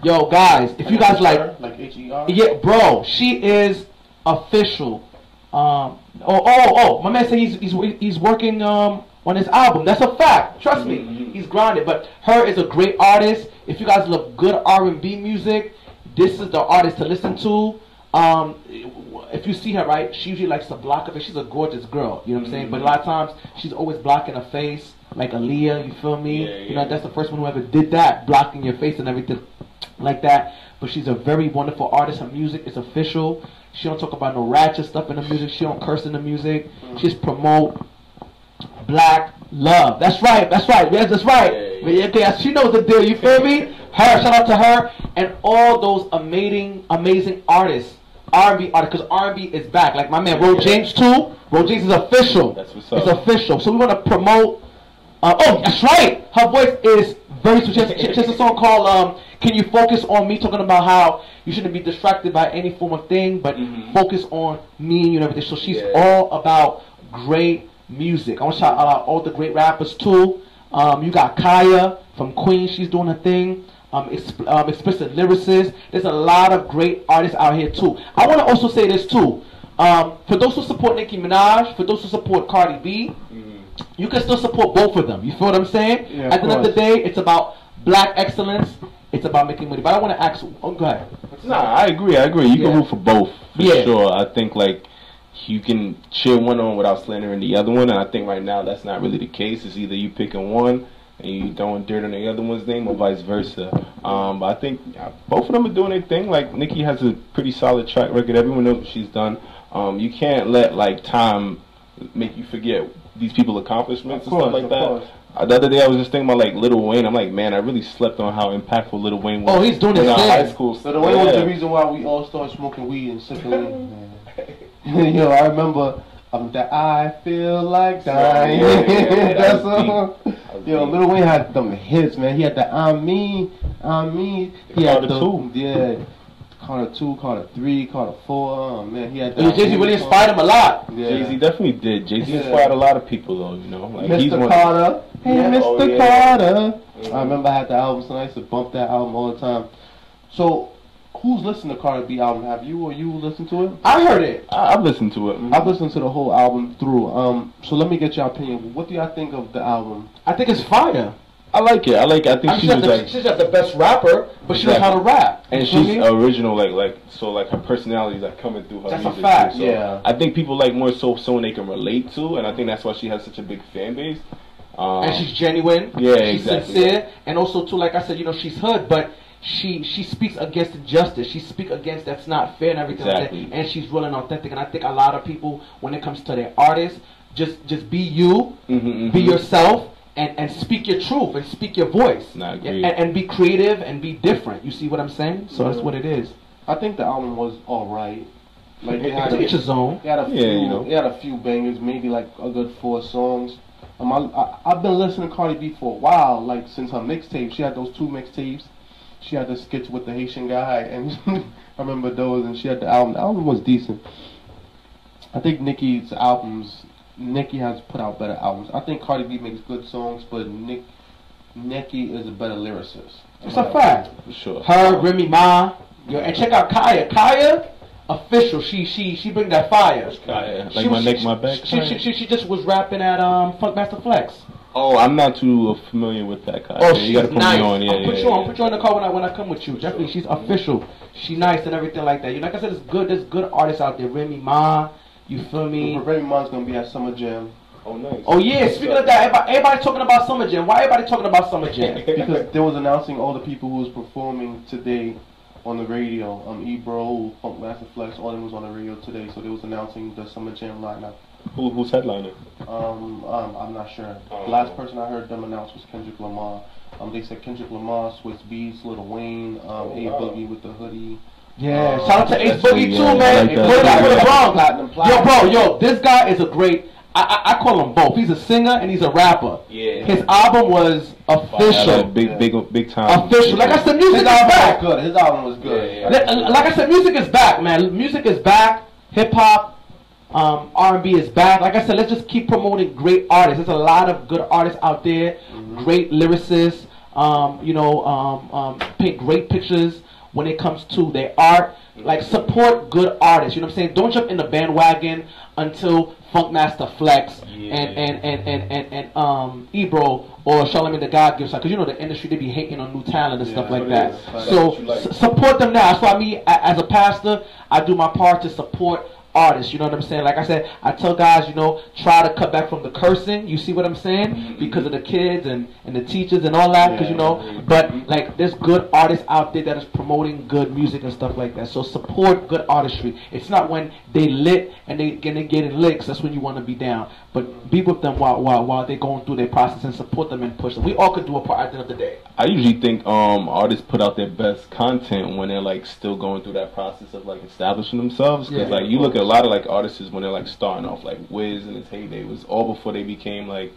Yo, guys, if you guys like, like H E R. yeah, bro, she is official. Um, oh, oh, oh, my man said he's he's he's working um on his album. That's a fact. Trust me, Mhm. he's grinded. But her is a great artist. If you guys love good R and B music, this is the artist to listen to. Um, if you see her right, she usually likes to block her face. She's a gorgeous girl. You know what I'm saying? But a lot of times she's always blocking her face, like Aaliyah. You feel me? Yeah, You know that's the first one who ever did that, blocking your face and everything like that. But she's a very wonderful artist. Her music is official. She don't talk about no ratchet stuff in the music. She don't curse in the music. She just promote black love. That's right. That's right. Yes, that's right. Yeah, yeah. Yeah, yeah, she knows the deal. You feel me? Her. Shout out to her and all those amazing, amazing artists. R&B artists, because R&B is back. Like my man, Ro Yeah. James too. Ro James is official. That's what's up. It's official. So we want to promote. Uh, oh, that's right. Her voice is very sweet. She has, she has a song called um, "Can You Focus on Me?" Talking about how you shouldn't be distracted by any form of thing, but Mhm. focus on me and you and everything. So she's Yeah. all about great music. I want to shout out all the great rappers too. Um, you got Kaya from Queen. She's doing her thing. Um, exp- um, explicit lyricist. There's a lot of great artists out here too. I want to also say this too. Um, for those who support Nicki Minaj, for those who support Cardi B, you can still support both of them. You feel what I'm saying? Yeah, At the end of the day, it's about black excellence. It's about making money. But I want to ask. Oh, go ahead. Nah, I agree. I agree. You Yeah. can root for both for Yeah. sure. I think like you can cheer one on without slandering the other one, and I think right now that's not really the case. It's either you picking one and you throwing dirt on the other one's name, or vice versa. Um, but I think uh, both of them are doing their thing. Like Nicki has a pretty solid track record. Everyone knows what she's done. Um, you can't let like time make you forget these people's accomplishments Of and stuff like of that. course. Uh, the other day I was just thinking about like Lil Wayne. I'm like, man, I really slept on how impactful Lil Wayne was. Oh, he's doing in his thing. high school. So the way was the reason why we all started smoking weed and sipping weed. Yo, I remember um, that I feel like dying. Yeah, yeah, yeah, that that was song. Deep. That was Yo. Lil Wayne had them hits, man. He had the I mean, I mean. He had the two. yeah, Carter two, Carter three, Carter four. Oh man, he had Jay Z really inspired him a lot. Yeah. Jay Z definitely did. Jay Z Yeah. inspired a lot of people, though. You know, like he's Mr. Carter. Hey, oh, Yeah. Mr. Oh. Carter. I remember I had the album, so I used to bump that album all the time. So, who's listened to Cardi B album? Have you or you listened to it? I heard it. I, I've listened to it. I've listened to the whole album through. Um, so let me get your opinion. What do y'all think of the album? I think it's fire. I like it. I like. I think I she she's, the, like, she's not the best rapper, but she knows how to rap. and she's me? original. Like, like so, like her personality is like coming through her That's a music. fact, too. So yeah. I think people like more so someone they can relate to, and I think that's why she has such a big fan base. Um, and she's genuine. Yeah, she's exactly. sincere, and also too, like I said, you know, she's hood, but she she speaks against injustice. She speaks against that's not fair and everything Exactly. like that. And she's real and authentic. And I think a lot of people, when it comes to their artists, just just be you, Mhm, be mhm. yourself. And, and speak your truth and speak your voice Nah, and, and be creative and be different. You see what I'm saying? So that's what it is. I think the album was all right. Like it had, To each a, his own. it had a few, Yeah, you know. it had a few bangers, maybe like a good four songs. Um, I, I, I've been listening to Cardi B for a while, like since her mixtape. She had those two mixtapes. She had the skits with the Haitian guy, and I remember those. And she had the album. The album was decent. I think Nicki's albums, Nicki has put out better albums. I think Cardi B makes good songs, but Nick, Nicki is a better lyricist. It's a fact. for sure. Her, Remy Ma, yo, and check out Kaya. Kaya, official. She she she bring that fire. Kaya, She like my was- neck, my back. She, she, she, she just was rapping at um Funkmaster Flex. Oh, I'm not too familiar with that guy. Oh, Yeah, she's you gotta put nice. me on. Yeah, I'll put yeah, you on. yeah. Put you on the call when I when I come with you. Definitely, she's official. She nice and everything like that. You know, like I said, it's good. There's good artists out there. Remy Ma, you feel me? Remy Ma's gonna be at Summer Jam Oh, nice. Oh yeah. Speaking of that, everybody, everybody talking about Summer Jam. Why everybody talking about Summer Jam? because they was announcing all the people who was performing today on the radio. Um, Ebro, Funkmaster Flex, all them was on the radio today. So they was announcing the Summer Jam lineup. Who, who's headlining? Um, um, I'm not sure. Oh. The last person I heard them announce was Kendrick Lamar. Um, they said Kendrick Lamar, Swizz Beatz, Lil Wayne, um, Oh, A wow. Boogie with the hoodie. Yeah. Um, Shout out to Ace Boogie sweet, too, yeah. man. I like that. Put it out for the Yeah. Bronx. Platinum, Yo, bro, yo, this guy is a great. I, I, I call him both. He's a singer and he's a rapper. Yeah. His album was official. big, big, big time. Official. Like I said, music His is back. good. His album was good. Yeah, yeah. Li- Like I said, music is back, man. Music is back. Hip hop, um, R and B is back. Like I said, let's just keep promoting great artists. There's a lot of good artists out there, great lyricists. Um, you know, um, um, paint great pictures when it comes to their art. Like support good artists. You know what I'm saying? Don't jump in the bandwagon until Funkmaster Flex Yeah. and, and, and, and, and, and um Ebro or Charlamagne the God gives because you know the industry they be hating on new talent and Yeah, stuff like that. So like. s- support them now. That's why me, as a pastor, I do my part to support artists. You know what I'm saying? Like I said, I tell guys, you know, try to cut back from the cursing. You see what I'm saying? Because of the kids and, and the teachers and all that. Because you know, but like there's good artists out there that is promoting good music and stuff like that. So support good artistry. It's not when they lit and they and they getting licks. That's when you want to be down. But be with them while while while they're going through their process and support them and push them. We all could do a part at the end of the day. I usually think um, artists put out their best content when they're like still going through that process of like establishing themselves. Because Yeah. like you look at a lot of like artists when they're like starting off, like Wiz and his heyday was all before they became like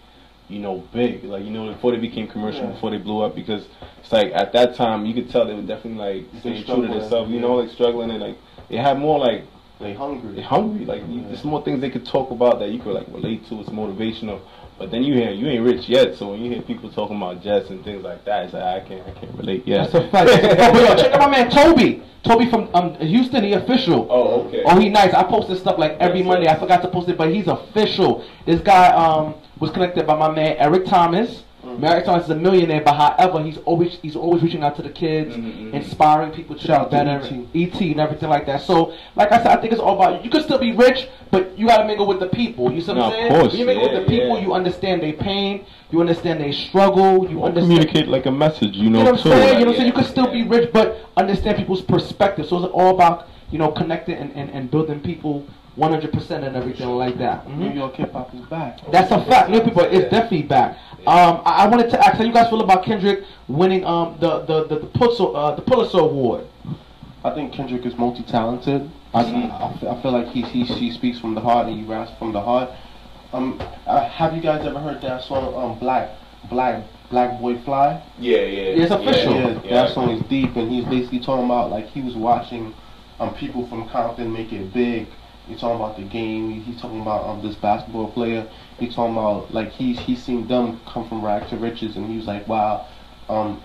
you know big, like you know before they became commercial, Yeah. before they blew up. Because it's like at that time you could tell they were definitely like They staying true to themselves, you know, like struggling and like they had more like They hungry. they're hungry. Like you, there's more things they could talk about that you could like relate to. It's motivational. But then you hear you ain't rich yet, so when you hear people talking about jets and things like that, it's like I can't I can't relate Yeah, That's a fact. oh, but yo, check out my man Toby. Toby from um, Houston, he official. Oh, okay. Oh, he nice. I posted stuff like every Yes, Monday. yes. I forgot to post it, but he's official. This guy um was connected by my man Eric Thomas. Mm-hmm. Thomas is a millionaire, but however, he's always he's always reaching out to the kids, Mhm, mhm. inspiring people to Shout be out to ET. ET and everything like that. So, like I said, I think it's all about you can still be rich, but you got to mingle with the people. You see what No, I'm of saying? course, when you mingle yeah, with the people, yeah. you understand their pain, you understand their struggle, you Or understand communicate like a message, you know, you know what I'm saying? like, You know what I'm saying? You yeah, could still be rich, but understand people's perspective. So it's all about, you know, connecting and, and, and building people 100% and everything like that. New Mhm. York hip hop is back. That's a fact. New people, it's definitely back. Um, I, I wanted to ask how you guys feel about Kendrick winning um the the the, the Pulitzer uh, the Pulitzer Award. I think Kendrick is multi-talented. I, I, I feel like he, he he speaks from the heart and he raps from the heart. Um, uh, have you guys ever heard that song? Um, Black Black Black Boy Fly. Yeah, yeah. It's official. Yeah, Yeah, that song is deep, and he's basically talking about like he was watching um people from Compton make it big. He's talking about the game. He's talking about um this basketball player. He's talking about like he's he's seen them come from rags to riches, and he was like, wow, um,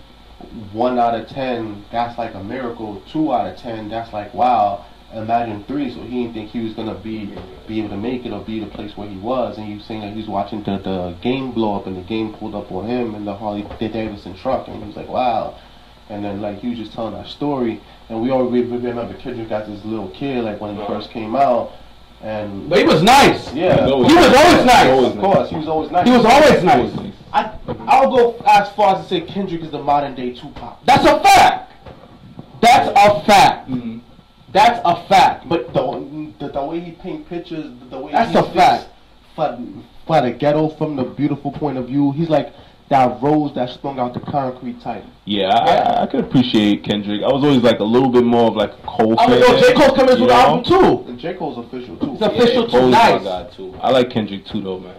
one out of ten, that's like a miracle. Two out of ten, that's like wow. Imagine three, so he didn't think he was gonna be be able to make it or be the place where he was. And he was saying that he was watching the, the game blow up, and the game pulled up on him in the Harley Davidson truck, and he was like, wow. And then like he was just telling that story, and we all re- remember Kendrick got this little kid, like when he first came out, and But he was nice. yeah, He was He was always nice. of course, he was always nice. He was always nice. I I'll go as far as to say Kendrick is the modern day Tupac. That's a fact. That's a fact. Mhm. That's a fact. But the, the, the way he paint pictures, the way That's he a speaks fact. For, for the ghetto from the beautiful point of view, he's like that rose that sprung out the concrete type. Yeah, I, I, I could appreciate Kendrick. I was always like a little bit more of like a Cole I oh, mean, fan. yo, J. Cole's coming with an album too. And J Cole's official too. It's official too. Cole's Nice. my too. I like Kendrick too though, man.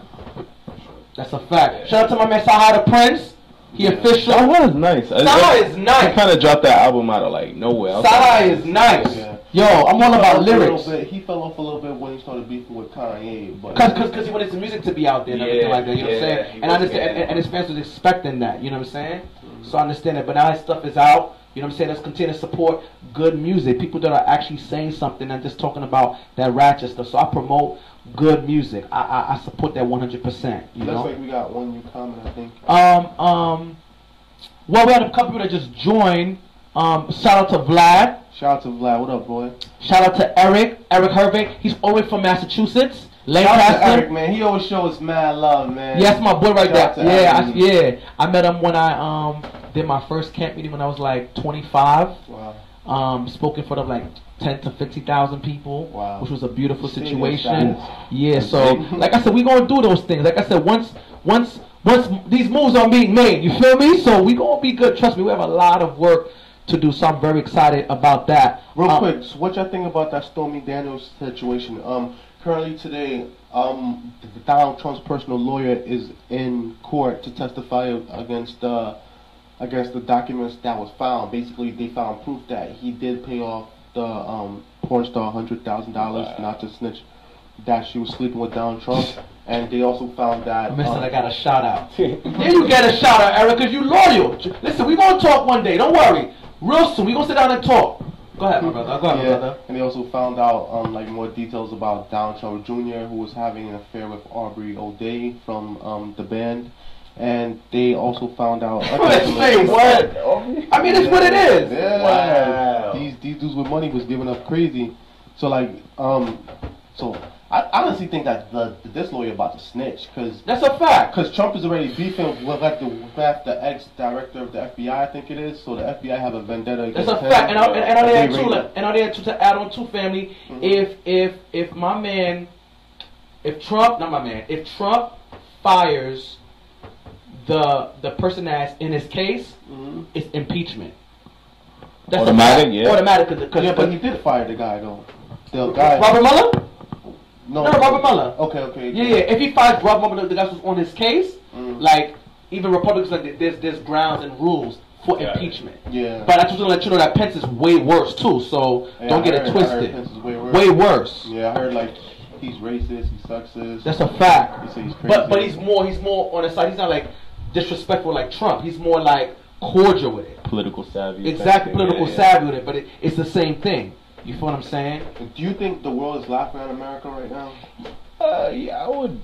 That's a fact. Shout out to my man Sahara Prince. He Yeah. official. That was nice. I- Saha I- is nice. He kind of dropped that album out of like nowhere. I was Saha like, is nice. Yeah. Yo, I'm all about off a little lyrics. bit- He fell off a little bit when he started beefing with Kanye, but Cause, cause, cause he wanted his music to be out there and everything like that. You know what I'm saying? And I understand, and, and his fans was expecting that. You know what I'm saying? So I understand it. But now his stuff is out. You know what I'm saying? Let's continue to support good music, people that are actually saying something and just talking about that ratchet stuff. So I promote good music. I I, I support that 100. percent You Looks know. like we got one new comment, I think. Um, um, well, we had a couple people that just joined. Um, shout out to Vlad. Shout out to Vlad. What up, boy? Shout out to Eric, Eric Hervey. He's always from Massachusetts, Shout out to Eric, man. He always shows mad love, man. Yeah, that's my boy right Shout there. Yeah, I, yeah. I met him when I um did my first camp meeting when I was like 25. Wow. Um, spoke in front of like 10 to 50,000 people, Wow. which was a beautiful situation. Yeah, so like I said, we gonna do those things. Like I said, once once once these moves are being made, you feel me? So we gonna be good. Trust me, we have a lot of work to do. So I'm very excited about that. Real Um, quick, so what y'all think about that Stormy Daniels situation? Um, currently today, um, Donald Trump's personal lawyer is in court to testify against uh, against the documents that was found. Basically, they found proof that he did pay off the um, porn star hundred thousand dollars not to snitch that she was sleeping with Donald Trump, and they also found that. I missed um. I got a shout out. There you get a shout out, Eric, because you loyal. Listen, we gonna talk one day. Don't worry. Real soon, we gonna sit down and talk. Go ahead, my brother. Go ahead, my brother. and they also found out um, like more details about Donald Trump Jr., who was having an affair with Aubrey O'Day from um, the band, and they also found out. Let's say what? I mean, it's what it is. Yeah. Wow. These these dudes with money was giving up crazy. So like um, so I honestly think that the, this lawyer about to snitch because. That's a fact. Because Trump is already beefing with like the with the ex director of the FBI, I think it is. So the FBI have a vendetta against him That's a him. fact, and I, and, and I They there too, and I there too to add on to family. Mhm. If if if my man, if Trump, not my man, if Trump fires the the person that's in his case, Mhm. it's impeachment. That's a Automatic, fact. yeah. Automatic, because Yeah, but he did fire the guy though. The guy. Robert Mueller. No, No, no Robert Mueller. Okay, okay. Yeah, yeah. If he finds Robert Mueller, the guy who's on his case, Mm. like even Republicans, like there's there's grounds and rules for Yeah. impeachment. Yeah. But I just want to let you know that Pence is way worse too. So Yeah, don't I get heard- it I heard twisted. Pence is way worse. Way worse. Yeah, I heard like he's racist, he's sexist. That's a fact. He said he's crazy. But but he's more he's more on the side. He's not like disrespectful like Trump. He's more like cordial with it. Political savvy. Exactly, political yeah, yeah. savvy with it. But it, it's the same thing. You feel what I'm saying? Do you think the world is laughing at America right now? Uh, yeah, I would.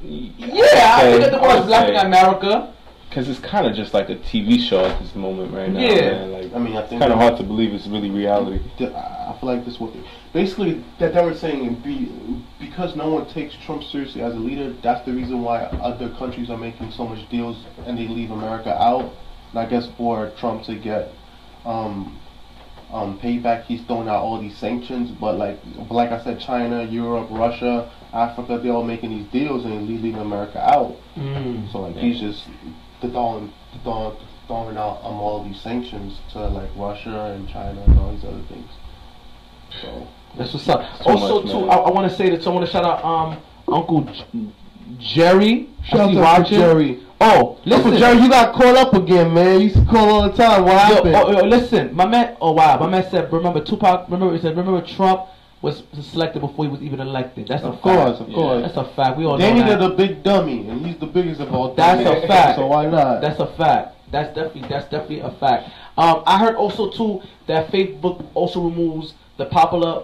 Yeah, I think that the is laughing at America. Because it's kind of just like a TV show at this moment right now. Yeah. Man. Like, I mean, I it's think kind of hard to believe it's really reality. I I feel like this was basically that they were saying be, because no one takes Trump seriously as a leader. That's the reason why other countries are making so much deals and they leave America out. And I guess for Trump to get um, um, payback, he's throwing out all these sanctions. But like, but like I said, China, Europe, Russia, Africa, they're all making these deals and they're leaving America out. Mm. So like he's just throwing, throwing, throwing out um, all these sanctions to like Russia and China and all these other things. So That's what's up. Too also, much, too. I, I want to say that. I want to shout out um Uncle J- Jerry. Shout out to Jerry. Oh, listen, Uncle Jerry, you got caught up again, man. You used to call all the time. What Yo, happened? oh, yo, listen, my man. Oh wow, my man said. Remember Tupac. Remember he said. Remember Trump was selected before he was even elected. That's a of fact. course, of Yeah. course. That's a fact. We all They know that. a big dummy, and he's the biggest of all. That's dummies. a fact. So why not? That's a fact. That's definitely that's definitely a fact. Um, I heard also too that Facebook also removes the popular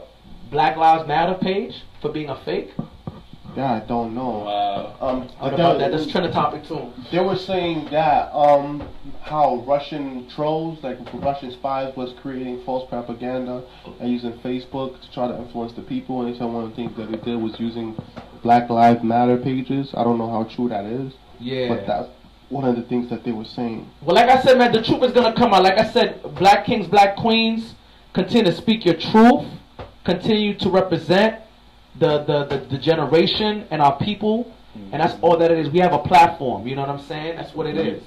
Black Lives Matter page for being a fake. Yeah, I don't know. Wow. Um, What but about they- that? That's trending topic too. They were saying that um, how Russian trolls, like Russian spies, was creating false propaganda and using Facebook to try to influence the people. And they said one of the things that they did was using Black Lives Matter pages. I don't know how true that is, Yeah. but that's one of the things that they were saying. Well, like I said, man, the truth is gonna come out. Like I said, black kings, black queens, continue to speak your truth, continue to represent the the, the, the generation and our people, and that's all that it is. We have a platform. You know what I'm saying? That's what it is.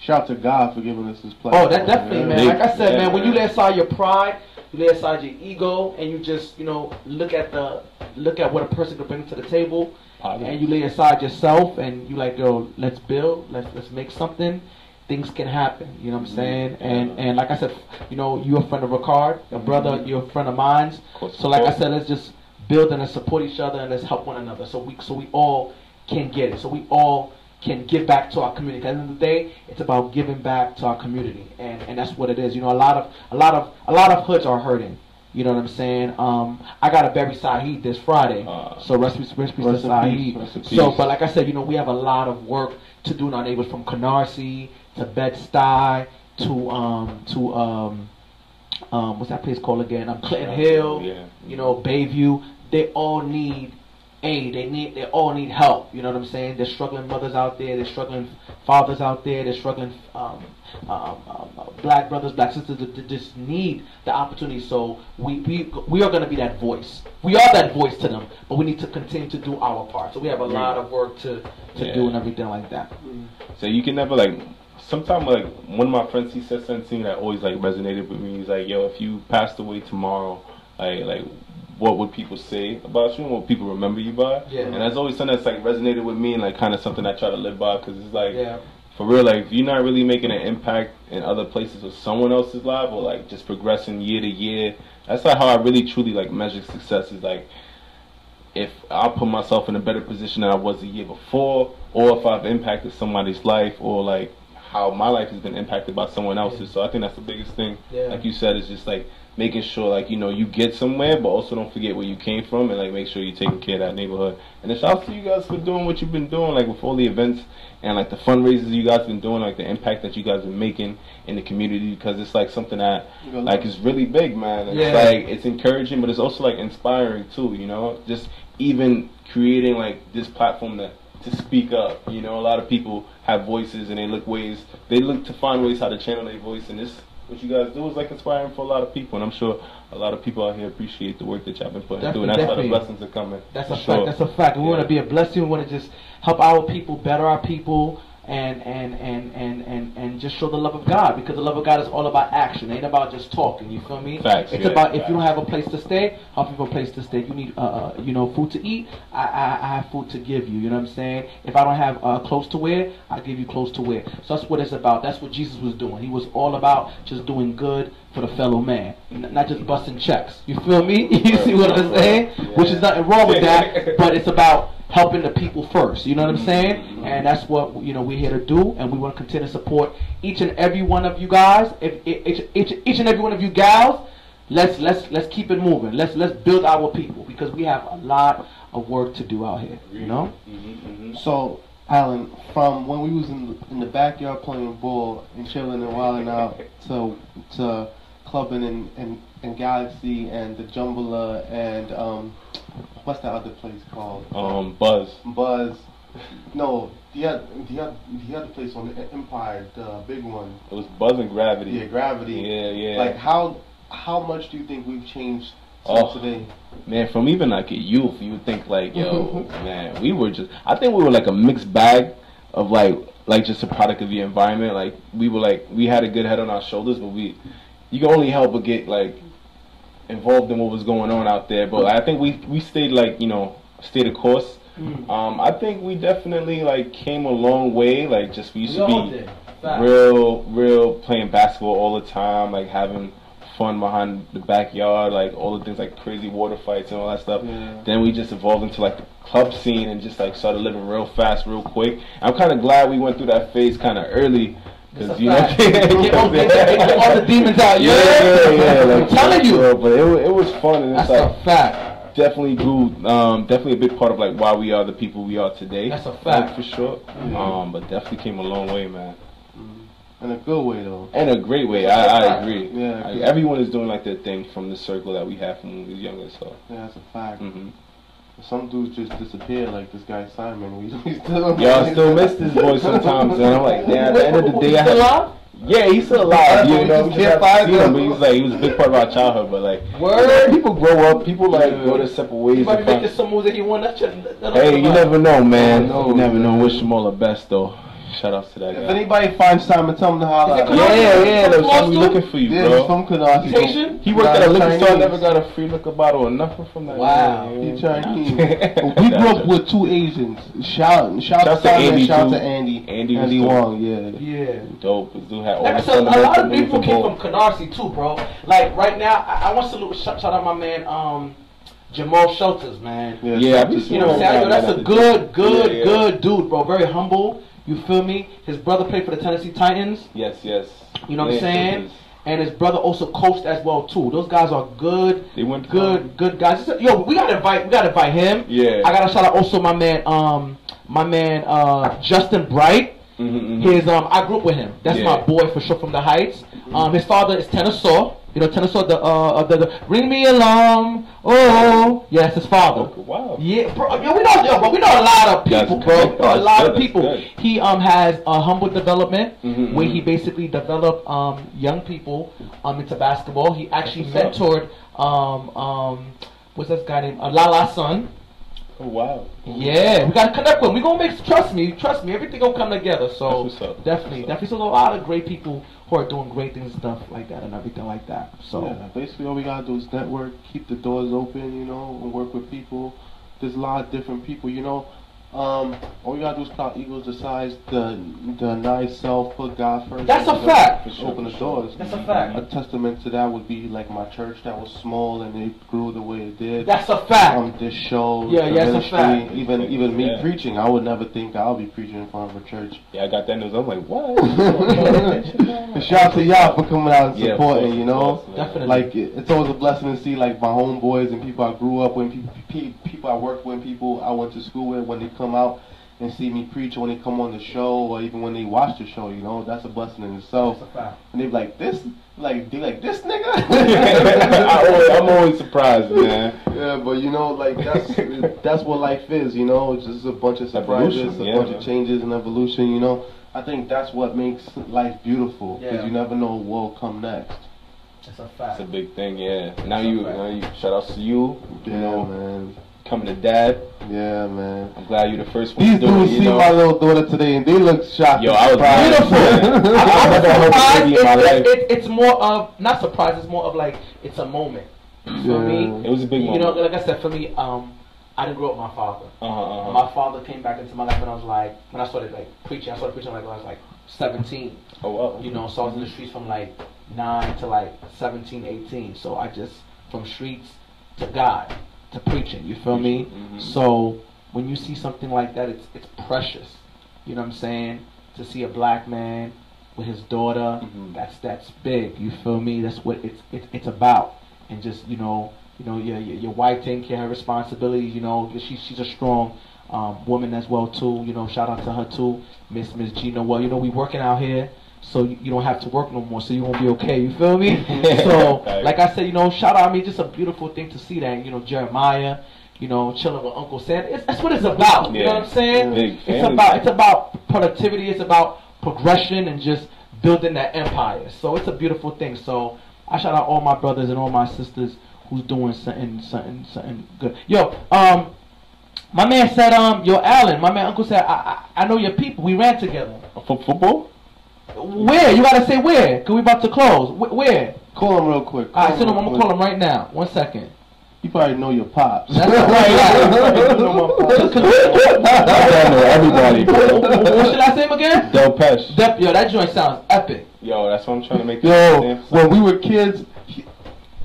Shout out to God for giving us this platform. Oh, that definitely, man. Like I said, Yeah, man, when you lay aside your pride, you lay aside your ego, and you just, you know, look at the look at what a person can bring to the table, Positive. and you lay aside yourself, and you like, yo, let's build, let's let's make something. Things can happen. You know what I'm mm-hmm. saying? And and like I said, you know, you're a friend of Rickard, a brother, mm-hmm. you're a friend of mine. So like I said, let's just build and let's support each other and let's help one another. So we so we all can get it. So we all can give back to our community. At the end of the day, it's about giving back to our community, and and that's what it is. You know, a lot of a lot of a lot of hoods are hurting. You know what I'm saying? Um, I got a bury Saeed this Friday, Uh, so rest, rest, rest, rest to peace, in So, but like I said, you know, we have a lot of work to do in our neighbors from Canarsie to Bed Stuy to um to um um what's that place called again? Um, Clinton Hill. Yeah. You know, Bayview. They all need aid. They need. They all need help. You know what I'm saying? There's struggling mothers out there. There's struggling fathers out there. There's struggling um, um, um, uh, black brothers, black sisters that, just need the opportunity. So we we we are going to be that voice. We are that voice to them, but we need to continue to do our part. So we have a lot of work to to do and everything like that. So you can never like. Sometimes like one of my friends, he said something that always like resonated with me. He's like, "Yo, if you passed away tomorrow, like like." What would people say about you and what people remember you by? Yeah. And that's always something that's like resonated with me and like kind of something I try to live by because it's like Yeah. for real, like if you're not really making an impact in other places with someone else's life or like just progressing year to year, that's like how I really truly like measure success is like if I put myself in a better position than I was the year before, or if I've impacted somebody's life, or like how my life has been impacted by someone else's. So I think that's the biggest thing. Yeah. Like you said, it's just like making sure like you know you get somewhere, but also don't forget where you came from, and like make sure you're taking care of that neighborhood. And then shout out to you guys for doing what you've been doing, like with all the events and like the fundraisers you guys been doing, like the impact that you guys been making in the community, because it's like something that like is really big, man. It's Yeah. like it's encouraging, but it's also like inspiring too. You know, just even creating like this platform that to speak up. You know, a lot of people have voices and they look ways, they look to find ways how to channel their voice, and this what you guys do is like inspiring for a lot of people, and I'm sure a lot of people out here appreciate the work that y'all been putting through, and that's Definitely, why the blessings are coming. That's a sure. fact. That's a fact. We want to be a blessing. We want to just help our people, better our people, and and and and and and just show the love of God. Because the love of God is all about action. It ain't about just talking. You feel me? Facts, It's yeah, about if you don't have a place to stay, help people a place to stay. You need uh, uh you know food to eat. I, I I have food to give you. You know what I'm saying? If I don't have uh, clothes to wear, I give you clothes to wear. So that's what it's about. That's what Jesus was doing. He was all about just doing good for the fellow man, N- not just busting checks. You feel me? You see what I'm saying? Which is nothing wrong with that, but it's about helping the people first. You know what I'm saying? And that's what you know we're here to do, and we want to continue to support each and every one of you guys. If each, each, each and every one of you gals, let's let's let's keep it moving. Let's let's build our people because we have a lot of work to do out here. You know? Mhm, mhm. So, Allen, from when we was in in the backyard playing ball and chilling and wilding out to to clubbing and, in, in Galaxy and the Jumbler and um, what's that other place called? Um, Buzz. Buzz. No, the other, the other, the other place on the Empire, the big one. It was Buzz and Gravity. Yeah, Gravity. Yeah, yeah. Like how how much do you think we've changed Oh. today? Man, from even like a youth, you would think like, yo, man, we were just. I think we were like a mixed bag of like, like just a product of the environment. Like we were like, we had a good head on our shoulders, but we, you can only help but get like involved in what was going on out there. But I think we we stayed like you know stayed the course. Um, I think we definitely like came a long way. Like just we used to be real, real playing basketball all the time, like having fun behind the backyard, like all the things like crazy water fights and all that stuff. Yeah. Then we just evolved into like the club scene and just like started living real fast, real quick. I'm kind of glad we went through that phase kind of early. That's Cause you know. Get all- get- get all the demons out. Yeah, Yeah, yeah, yeah. Like, I'm telling you. bro, but it, it was fun and it's That's like a fact. definitely grew. Um, definitely a big part of like why we are the people we are today. That's a Like, fact. for sure. Um, but definitely came a long way, man. In a good way though. In a great way, I, I agree. Yeah, Like, everyone is doing like their thing from the circle that we had from when we was younger. So, Yeah, that's a fact. hmm Some dudes just disappear, like this guy Simon. We, we still, y'all still miss this boy sometimes, and I'm like, damn. At the end of the day, I Still had, alive? yeah, he's still alive. We You know, just we can't just haven't find seen him, him. but he's like, he was a big part of our childhood. But like, Word. people grow up, people like Yeah. go their separate He ways. might be making some moves that he won. That shit. Hey, you never know, man. No, you never know. man. Wish him all the best, though. Shout outs to that If anybody finds Simon, tell him to holler. Is it at Yeah, yeah, yeah. From That's we looking for you, Yeah, bro. from Canarsie. He worked at a liquor store. Never got a free liquor bottle or nothing from that. Wow. man. He Chinese. we grew up with two Asians. Shout, shout, Shout to to Simon, Andy, shout too. to Andy. Andy Andy. Wong, yeah. Yeah. Dope. This dude had all Like I the said, a lot of people came from ball. Canarsie too, bro. Like right now, I, I want to salute shout, shout out my man um, Jamal Shelters, man. Yeah, I be You know what I'm saying? That's a good, good, Yeah, yeah. good dude, bro. Very humble. You feel me? His brother played for the Tennessee Titans. Yes, yes. You know what I'm saying? Jenkins. And his brother also coached as well too. Those guys are good, They went good, good guys. Yo, we gotta invite, we gotta invite him. Yeah. I gotta shout out also my man, um, my man, uh, Justin Bright. Mhm, mhm. His um, I grew up with him. That's Yeah. my boy for sure from the Heights. Um, his father is Tenesaw. You know Tenesaw, the uh, the, the ring me along. Oh, yes, his father. Oh, wow. Yeah, bro. Yo, we know, yo, but we know a lot of people, That's bro. good. We know a lot good, of people. He um has a humble development Mhm, where he basically developed um young people um into basketball. He actually mentored um um what's this guy named uh, Lala Son. Oh, wow. Yeah, we gotta connect with him. We gonna make trust me, trust me, everything gonna come together. So That's what's up. definitely, definitely, so a lot of great people who are doing great things and stuff like that and everything like that. So Yeah, basically all we gotta do is network, keep the doors open, you know, and work with people. There's a lot of different people, you know. Um, all we gotta do is stop Eagles decides the the nice self, put God first. That's a and fact. For sure, Open the for sure. doors. That's a fact. A testament to that would be like my church that was small and it grew the way it did. that's a fact. um, this show, Yeah, the yeah, it's a fact. even even me Yeah. preaching, I would never think I'll be preaching in front of a church. Yeah, I got that news. I was like, what? And shout out to y'all for coming out and Yeah, supporting, course, you know. course. Definitely. Like it- it's always a blessing to see like my homeboys and people I grew up with, people, people I work with, people I went to school with when they come out and see me preach, or when they come on the show, or even when they watch the show. You know, that's a blessing in itself. And they be like this, like they like this nigga. I'm always surprised, man. Yeah, but you know, like that's that's what life is. You know, it's just a bunch of surprises, Evolution, a yeah, bunch man. of changes and evolution. You know, I think that's what makes life beautiful because Yeah. you never know what will come next. That's a It's a big thing, yeah. Now you, now you, shout out to you, you Yeah, know, man. coming to dad. Yeah, man. I'm glad you're the first one These to do it, dudes you see know. my little daughter today and they look shocked. Yo, and I was surprised. beautiful. I, I was Never heard of surprised. baby in my It, life. it, it, it's more of not surprise. It's more of like it's a moment. You feel Yeah. me? It was a big You moment. You know, like I said, for me, um, I didn't grow up with my father. Uh-huh, uh-huh. My father came back into my life when I was like when I started like preaching. I started preaching like when I was like 17. oh, wow. You know, so I was in the streets from like nine to like 17, 18. So I just from streets to God to preaching. You feel me? Mhm. So when you see something like that, it's it's precious. You know what I'm saying? To see a black man with his daughter, Mhm. that's that's big. You feel me? That's what it's it's it's about. And just you know, you know, your your, your wife taking care of her responsibilities. You know, she she's a strong um, woman as well too. You know, shout out to her too, Miss Miss Gina. Well, you know, we working out here. So you, you don't have to work no more, so you won't be okay. You feel me? so, like I said, you know, shout out. I mean, just a beautiful thing to see that. You know, Jeremiah, you know, chilling with Uncle Sam. It's, that's what it's about. You know what I'm saying? Big It's about it's about productivity. It's about progression and just building that empire. So it's a beautiful thing. So I shout out all my brothers and all my sisters who's doing something something something good. Yo, um, my man said, um, yo, Allen, my man Uncle said, I I, I know your people. We ran together. For football? Where? You gotta say where? Cause we about to close. Wh- Where? Call him real quick. All right, Call so him I'm gonna call him right now. One second. You probably know your pops. That's all right. yeah. You know my pops. I know everybody. what should I say him again? Delpeche. Dep- yo, that joint sounds epic. Yo, that's what I'm trying to make. Yo, when we were kids, he-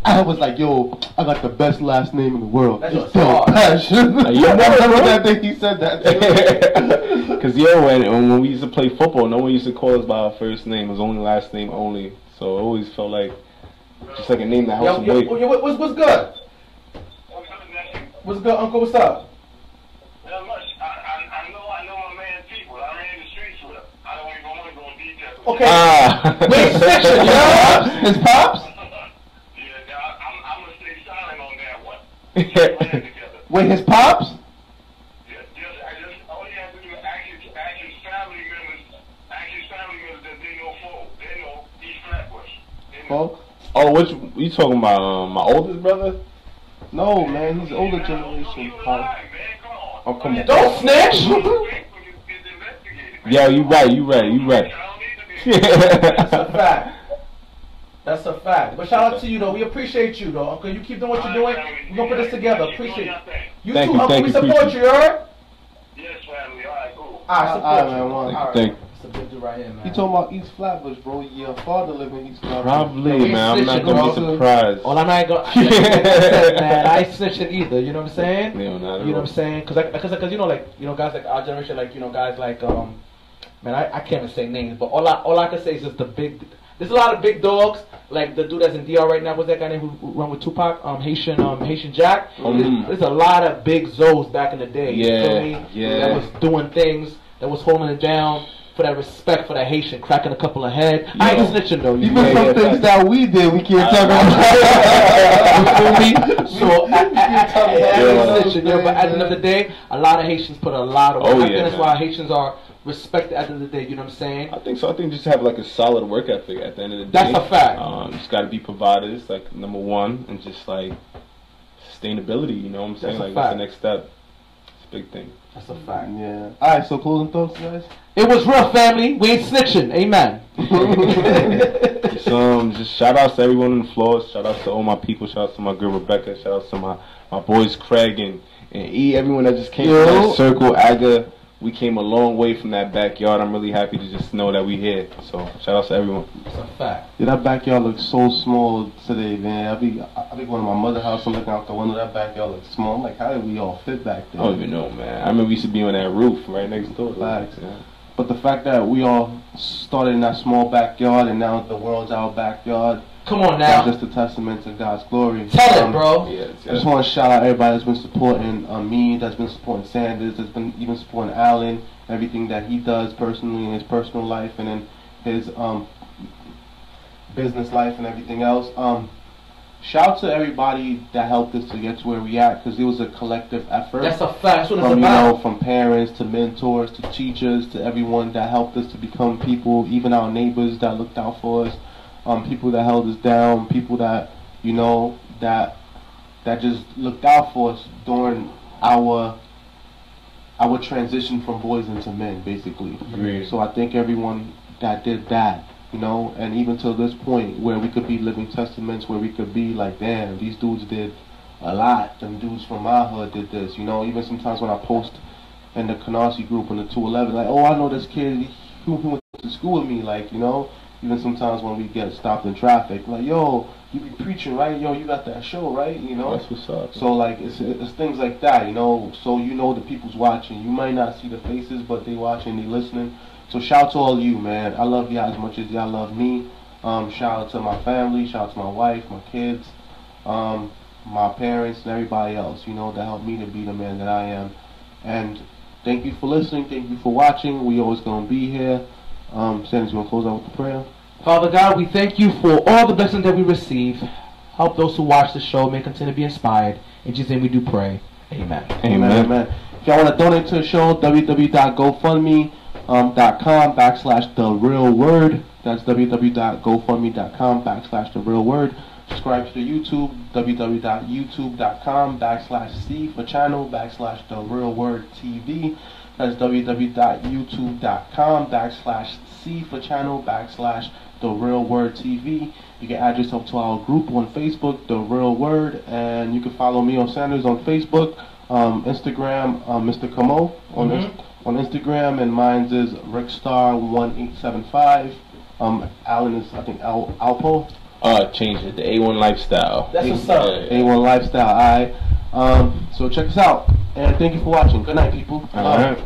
I was like, yo, I got the best last name in the world. That's It's what's Del hard. Pesh. you remember that day he said that? Because yo, when when we used to play football, no one used to call us by our first name. It was only last name only. So it always felt like just like a name that held Yo, yo, yo, what- what's, what's good? What's good, Uncle? What's up? I, I, I know I know my man people. I ran the streets with him. I don't even want to go in detail. Okay. Ah. Wait, section, yo. His pops? One. We ran together. Wait, his pops? Yeah, just, I just, all you have to do is ask his, ask his family members, ask his family members that they know Fo. They know East Flatbush. They know. Oh, which you talking about? Um, my oldest brother? no, man, he's older He generation. was Pop. alive, man. Come on. Oh, come on. Don't snitch. Yo, you right, you right, you right. That's a fact. That's a fact. But shout out to you though. We appreciate you though, Uncle. You keep doing what you're doing. We're gonna put this together. Appreciate you. You Thank too, you, Uncle. thank we support appreciate you, you heard? Yes, family. All right, cool. Alright, support Alright, you. man, one. Alright. Thank- It's a good dude right here, man. He talking about East Flatbush, bro. Your father live in East Flatbush. Probably, man. I'm not gonna be surprised. Well, I'm not gonna. Like I said, man, I ain't snitching either. You know what I'm saying? No, not at You know all. what I'm saying? Cause, I, cause, cause, you know, like, you know, guys like our generation, like, you know, guys like, um, man, I, I can't even say names, but all I all I can say is just the big. There's a lot of big dogs, like the dude that's in DR right now. What's that guy name who, who run with Tupac? Um, Haitian, um, Haitian Jack. Mhm. There's, there's a lot of big Zoes back in the day. you Yeah, feel me? yeah. That was doing things, that was holding it down for that respect for that Haitian, cracking a couple of head. I ain't snitching though. You Even Yeah, some yeah, things that we did, we can't talk You feel me? So I, I, I, I, I, ain't snitching, yo, but at the end of the day, a lot of Haitians put a lot of. Oh, I think yeah, that's man. why Haitians are respected at the end of the day. You know what I'm saying? I think so. I think just have like a solid work ethic at the end of the day. That's a fact. Um, just got to be providers, like number one, and just like sustainability. You know what I'm saying? That's a like that's the next step. It's a big thing. That's a fact. Yeah. All right. So closing thoughts, guys. It was real, family. We ain't snitching. Amen. Just, um, just shout outs to everyone on the floor. Shout outs to all my people. Shout outs to my girl Rebecca. Shout outs to my, my boys Craig and, and E. Everyone that just came Yo. from that circle. Aga, we came a long way from that backyard. I'm really happy to just know that we here. So shout out to everyone. It's a fact. Yeah, that backyard looks so small today, man. I be I be going to my mother's house. I'm looking out the window. That backyard looks small. I'm like, how did we all fit back there? I don't even know, man. I remember we used to be on that roof right next door. Facts. Yeah. But the fact that we all started in that small backyard and now the world's our backyard, Come on that's now. just a testament to God's glory. Tell Um, it, bro. Yeah, I just want to shout out everybody that's been supporting um, me, that's been supporting Sanders, that's been even supporting Allen, everything that he does personally in his personal life and in his um, business life and everything else. Um, shout out to everybody that helped us to get to where we at because it was a collective effort. That's a fact. That's what it's from you know, about. from parents to mentors to teachers to everyone that helped us to become people, even our neighbors that looked out for us, um, people that held us down, people that you know that that just looked out for us during our our transition from boys into men, basically. Agreed. So I thank everyone that did that, you know, and even to this point where we could be living testaments, where we could be like, damn, these dudes did a lot. Them dudes from my hood did this, you know. Even sometimes when I post in the Canarsie group on the 211, like, oh, I know this kid who went to school with me, like, you know. Even sometimes when we get stopped in traffic, like, yo, you be preaching, right? Yo, you got that show, right? You know. That's what's up. So like it's it's things like that, you know. So you know the people's watching. You might not see the faces, but they watching, they listening. So shout out to all you, man. I love y'all as much as y'all love me. Um, shout out to my family. Shout out to my wife, my kids, um, my parents, and everybody else. You know that helped me to be the man that I am. And thank you for listening. Thank you for watching. We always gonna be here. Um, Sanders, you wanna close out with the prayer? Father God, we thank you for all the blessings that we receive. Help those who watch the show may continue to be inspired. In Jesus' name we do pray. Amen. Amen. Amen. If y'all want to donate to the show, www.gofundme.com backslash the real word. That's www.gofundme.com backslash the real word. Subscribe to the YouTube, www.youtube.com backslash C for channel backslash the real word TV. That's www.youtube.com backslash C for channel backslash the real word TV. You can add yourself to our group on Facebook, The Real Word, and you can follow me on Sanders on Facebook, um, Instagram, um, Mr. Camo on Mhm. Inst- on Instagram, and mine's is Rickstar1875. Um, Allen is I think Al Alpo, Uh, change it. The A1 lifestyle. That's what's up. A1 Lifestyle. Alright. Um, so check us out, and thank you for watching. Good night, people. All right.